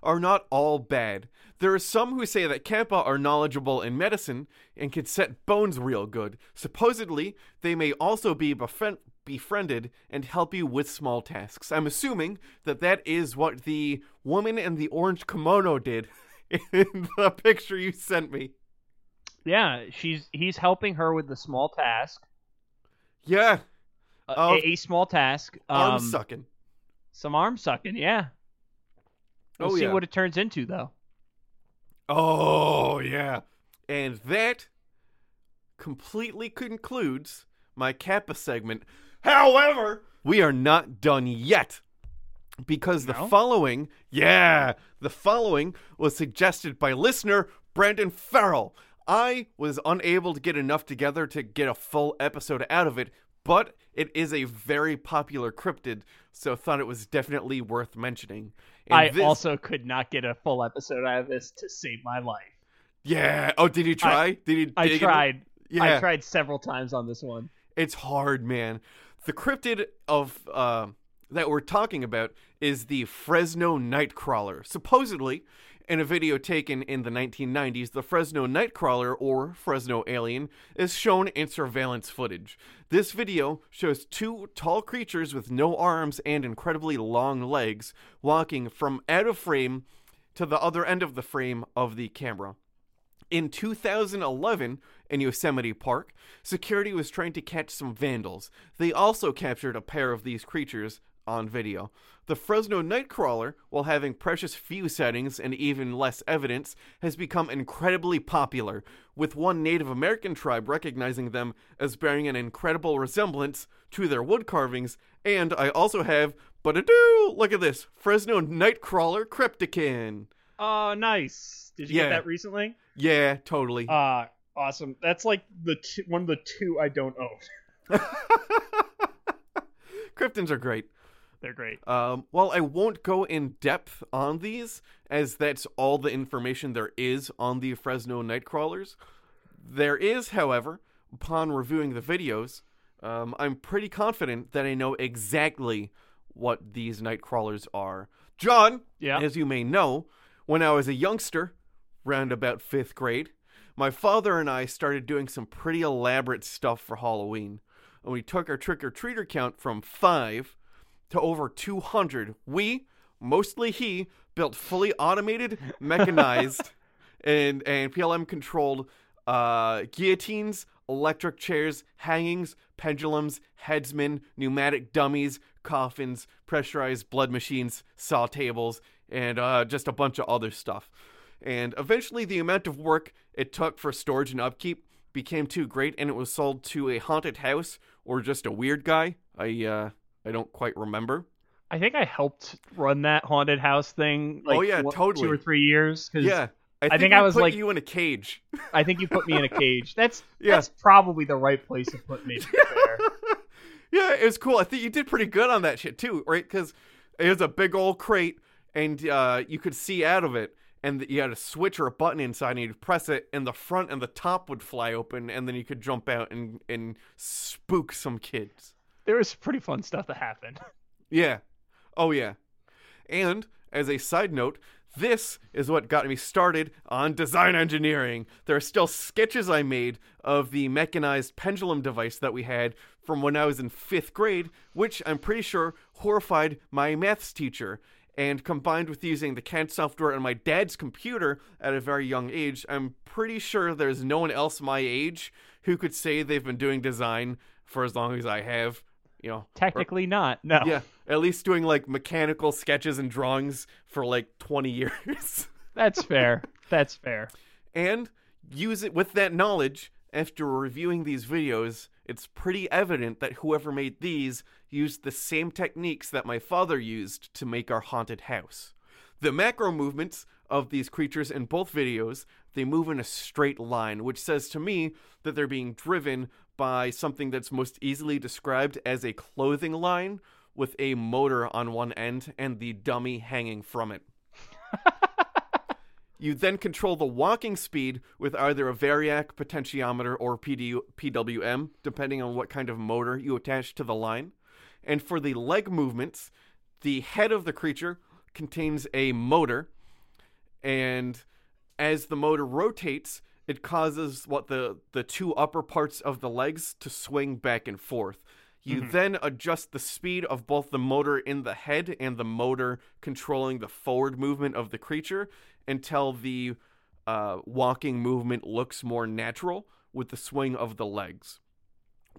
are not all bad. There are some who say that Kappa are knowledgeable in medicine and can set bones real good. Supposedly, they may also be befriend- befriended and help you with small tasks. I'm assuming that that is what the woman in the orange kimono did in the picture you sent me. Yeah, she's he's helping her with the small task. Yeah, Uh, a, a small task. arm Um, sucking. Some arm sucking. Yeah. We'll Oh, see yeah. what it turns into, though. Oh, yeah. And that completely concludes my Kappa segment. However, we are not done yet. Because the following, yeah, the following was suggested by listener Brandon Farrell. I was unable to get enough together to get a full episode out of it, but it is a very popular cryptid, so thought it was definitely worth mentioning. And I this- also could not get a full episode out of this to save my life. Yeah. Oh, did you try? did you? I tried. Yeah. I tried several times on this one. It's hard, man. The cryptid of uh, that we're talking about is the Fresno Nightcrawler. Supposedly, in a video taken in the 1990s, the Fresno Nightcrawler, or Fresno Alien, is shown in surveillance footage. This video shows two tall creatures with no arms and incredibly long legs walking from out of frame to the other end of the frame of the camera. In 2011, in Yosemite Park, security was trying to catch some vandals. They also captured a pair of these creatures on video. The Fresno Nightcrawler, while having precious few settings and even less evidence, has become incredibly popular, with one Native American tribe recognizing them as bearing an incredible resemblance to their wood carvings. And I also have, but a do look at this Fresno Nightcrawler Cryptkin. Oh, nice. Did you Yeah. get that recently? Yeah, totally. Uh, awesome. That's like the two, one of the two I don't own. Cryptkins are great. They're great. Um, well, I won't go in depth on these, as that's all the information there is on the Fresno Nightcrawlers. There is, however, upon reviewing the videos, um, I'm pretty confident that I know exactly what these Nightcrawlers are. John, Yeah. as you may know, when I was a youngster, round about fifth grade, my father and I started doing some pretty elaborate stuff for Halloween. And we took our trick or treater count from five to over 200. We, mostly he, built fully automated, mechanized, and, and PLM controlled uh, guillotines, electric chairs, hangings, pendulums, headsmen, pneumatic dummies, coffins, pressurized blood machines, saw tables, and uh, just a bunch of other stuff. And eventually, the amount of work it took for storage and upkeep became too great, and it was sold to a haunted house or just a weird guy. I uh, I don't quite remember. I think I helped run that haunted house thing. Like, Oh, yeah, one- totally. Two or three years. Yeah, I think, think I was put like- you in a cage. I think you put me in a cage. That's Yeah. that's probably the right place to put me. Yeah, it was cool. I think you did pretty good on that shit too, right? Because it was a big old crate, and uh, you could see out of it, and you had a switch or a button inside, and you'd press it, and the front and the top would fly open, and then you could jump out and and spook some kids. There was pretty fun stuff that happened. Yeah. Oh, yeah. And as a side note, this is what got me started on design engineering. There are still sketches I made of the mechanized pendulum device that we had from when I was in fifth grade, which I'm pretty sure horrified my maths teacher. And combined with using the CAD software on my dad's computer at a very young age, I'm pretty sure there's no one else my age who could say they've been doing design for as long as I have. You know, or- Technically not. No. yeah, at least doing like mechanical sketches and drawings for like 20 years. That's fair. That's fair. and use it with that knowledge after reviewing these videos, it's pretty evident that whoever made these used the same techniques that my father used to make our haunted house. The macro movements of these creatures in both videos, they move in a straight line, which says to me that they're being driven by something that's most easily described as a clothing line with a motor on one end and the dummy hanging from it. You then control the walking speed with either a variac potentiometer or PD, PWM, depending on what kind of motor you attach to the line. And for the leg movements, the head of the creature contains a motor, and as the motor rotates, it causes what the, the two upper parts of the legs to swing back and forth. You Mhm. then adjust the speed of both the motor in the head and the motor controlling the forward movement of the creature until the uh, walking movement looks more natural with the swing of the legs.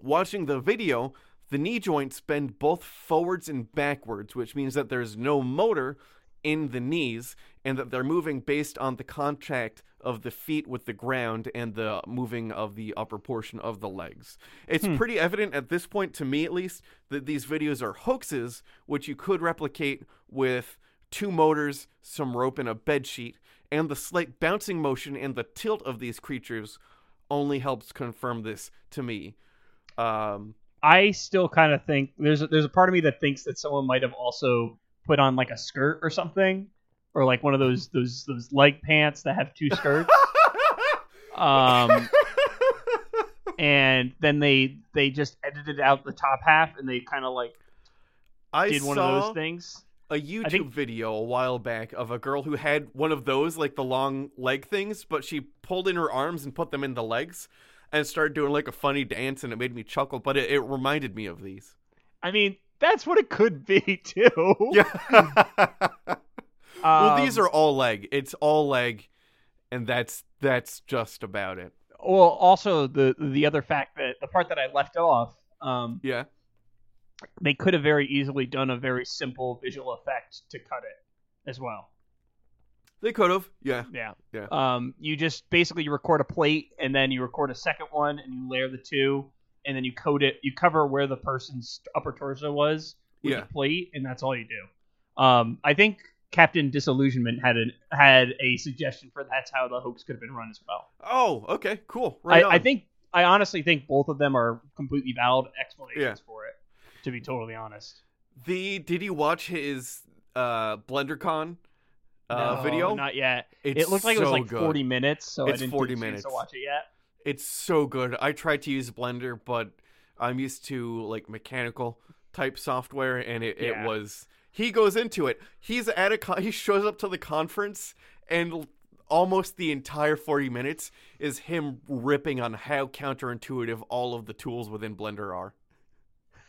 Watching the video, the knee joints bend both forwards and backwards, which means that there's no motor in the knees and that they're moving based on the contact of the feet with the ground and the moving of the upper portion of the legs. It's Hmm. pretty evident at this point, to me at least, that these videos are hoaxes, which you could replicate with two motors, some rope, and a bed sheet. And the slight bouncing motion and the tilt of these creatures only helps confirm this to me. Um, I still kind of think there's a, there's a part of me that thinks that someone might have also put on like a skirt or something, or like one of those those those leg pants that have two skirts. um, and then they they just edited out the top half and they kind of like I did one of those things. a YouTube think- video a while back of a girl who had one of those, like the long leg things, but she pulled in her arms and put them in the legs and started doing like a funny dance, and it made me chuckle. But it, it reminded me of these. I mean, that's what it could be too. Yeah. well, these Um, are all leg. It's all leg, and that's that's just about it. well. Also, the the other fact that the part that I left off, um, Yeah. they could have very easily done a very simple visual effect to cut it as well. They could have. Yeah. Yeah. Yeah. Um, you just basically you record a plate and then you record a second one and you layer the two and then you coat it. You cover where the person's upper torso was with Yeah. the plate, and that's all you do. Um, I think Captain Disillusionment had an had a suggestion for that's how the hoax could have been run as well. Oh, okay, cool. Right I, I think I honestly think both of them are completely valid explanations Yeah. for it. To be totally honest. the did you watch his uh BlenderCon uh No, video? Not yet. It's it looked like it was like good. 40 minutes, so It's I didn't 40 get minutes. to watch it yet. It's so good. I tried to use Blender, but I'm used to like mechanical type software, and it, Yeah. it was. He goes into it. He's at a con- he shows up to the conference, and almost the entire 40 minutes is him ripping on how counterintuitive all of the tools within Blender are.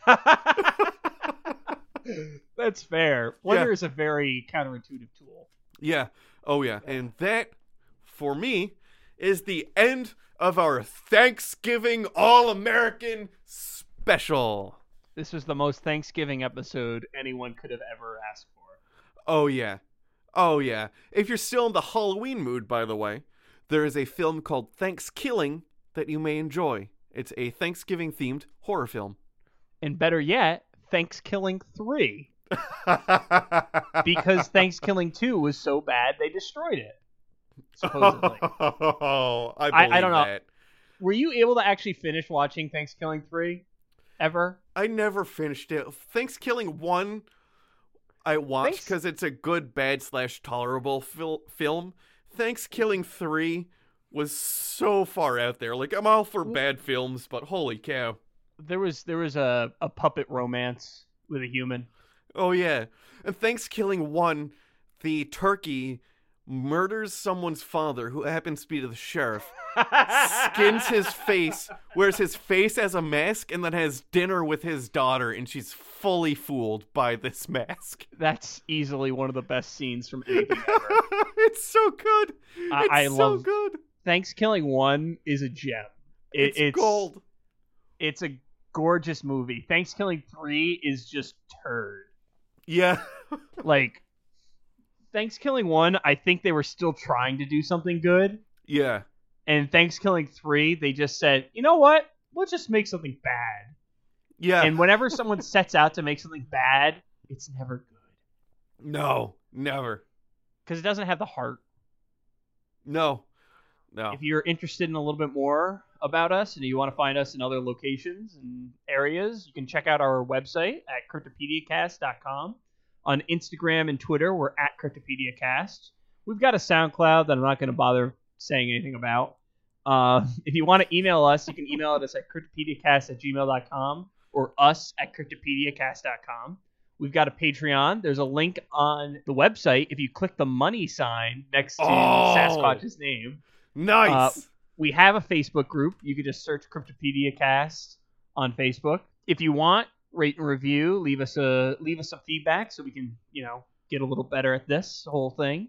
That's fair. Blender is a very counterintuitive tool. Yeah. Oh yeah. And that, for me, is the end of our Thanksgiving All American special. This was the most Thanksgiving episode anyone could have ever asked for. Oh yeah. Oh yeah. If you're still in the Halloween mood, by the way, there is a film called ThanksKilling that you may enjoy. It's a Thanksgiving themed horror film. And better yet, ThanksKilling 3. Because ThanksKilling 2 was so bad they destroyed it. Supposedly. Oh, I, I- I don't know. that. Were you able to actually finish watching ThanksKilling 3 ever? I never finished it. ThanksKilling one, I watched because it's a good, bad slash tolerable fil- film. ThanksKilling three was so far out there. Like I'm all for bad films, but holy cow! There was there was a, a puppet romance with a human. Oh yeah, and ThanksKilling one, the turkey murders someone's father, who happens to be the sheriff. skins his face, wears his face as a mask, and then has dinner with his daughter, and she's fully fooled by this mask. That's easily one of the best scenes from anything ever. it's so good. I- It's I so love- good. ThanksKilling 1 is a gem. It- It's, gold. It's a gorgeous movie. ThanksKilling 3 is just turd. Yeah. like ThanksKilling 1, I think they were still trying to do something good. yeah. And ThanksKilling 3, they just said, "You know what? We'll just make something bad." Yeah. And whenever someone sets out to make something bad, it's never good no, never. cuz it doesn't have the heart. No. No. If you're interested in a little bit more about us and you want to find us in other locations and areas, you can check out our website at cryptopediacast.com. On Instagram and Twitter, we're at cryptopediacast. We've got a SoundCloud that I'm not going to bother saying anything about. Uh, if you want to email us, you can email us at cryptopediacast at gmail.com or us at cryptopediacast.com. We've got a Patreon. There's a link on the website. If you click the money sign next to Oh. Sasquatch's name, nice. uh, we have a Facebook group. You can just search Cryptopedia Cast on Facebook. if you want, rate and review. Leave us a leave us some feedback so we can you know get a little better at this whole thing.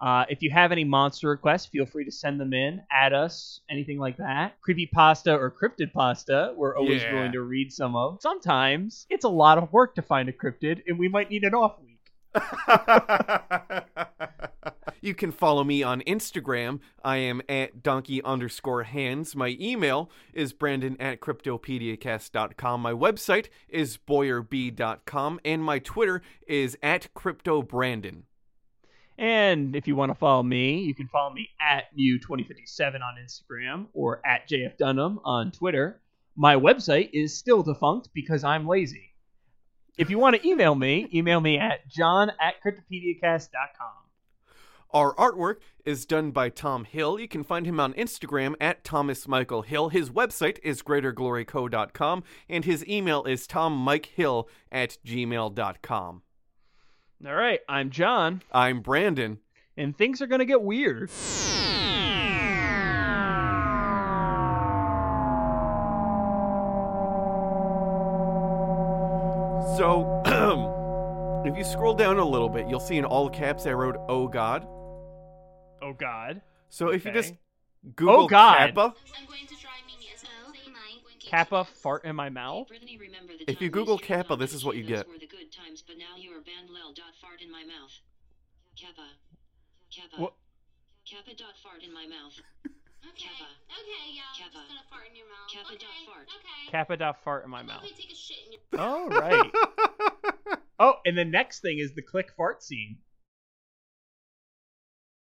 Uh, if you have any monster requests, feel free to send them in, add us, anything like that. Creepy pasta or cryptid pasta, we're always Yeah. willing to read some of. Sometimes it's a lot of work to find a cryptid, and we might need an off week. you can follow me on Instagram. I am at donkey underscore hands. My email is brandon at cryptopediacast.com. My website is boyerb.com. And my Twitter is at cryptobrandon. And if you want to follow me, you can follow me at New2057 on Instagram or at JF Dunham on Twitter. My website is still defunct because I'm lazy. If you want to email me, email me at john at cryptopediacast.com. Our artwork is done by Tom Hill. You can find him on Instagram at Thomas Michael Hill. His website is greatergloryco.com, and his email is tommikehill at gmail.com. All right, I'm John, I'm Brandon. and things are going to get weird. So, if you scroll down a little bit, you'll see in all caps I wrote "Oh God." Oh, God. So if you just oh, Google Oh, God. Kappa, Kappa fart in my mouth? if you Google Kappa, this is what you get. Were the good times, but now you are banned. Lel dot fart in my mouth. Kappa. Kappa. What? Kappa dot fart in my mouth. Okay. Kappa. Okay, yeah. Kappa. I'm just gonna fart in your mouth. Kappa okay. dot fart. Okay. Kappa dot fart in my mouth. Okay, take a shit in your All right. oh, and the next thing is the click fart scene.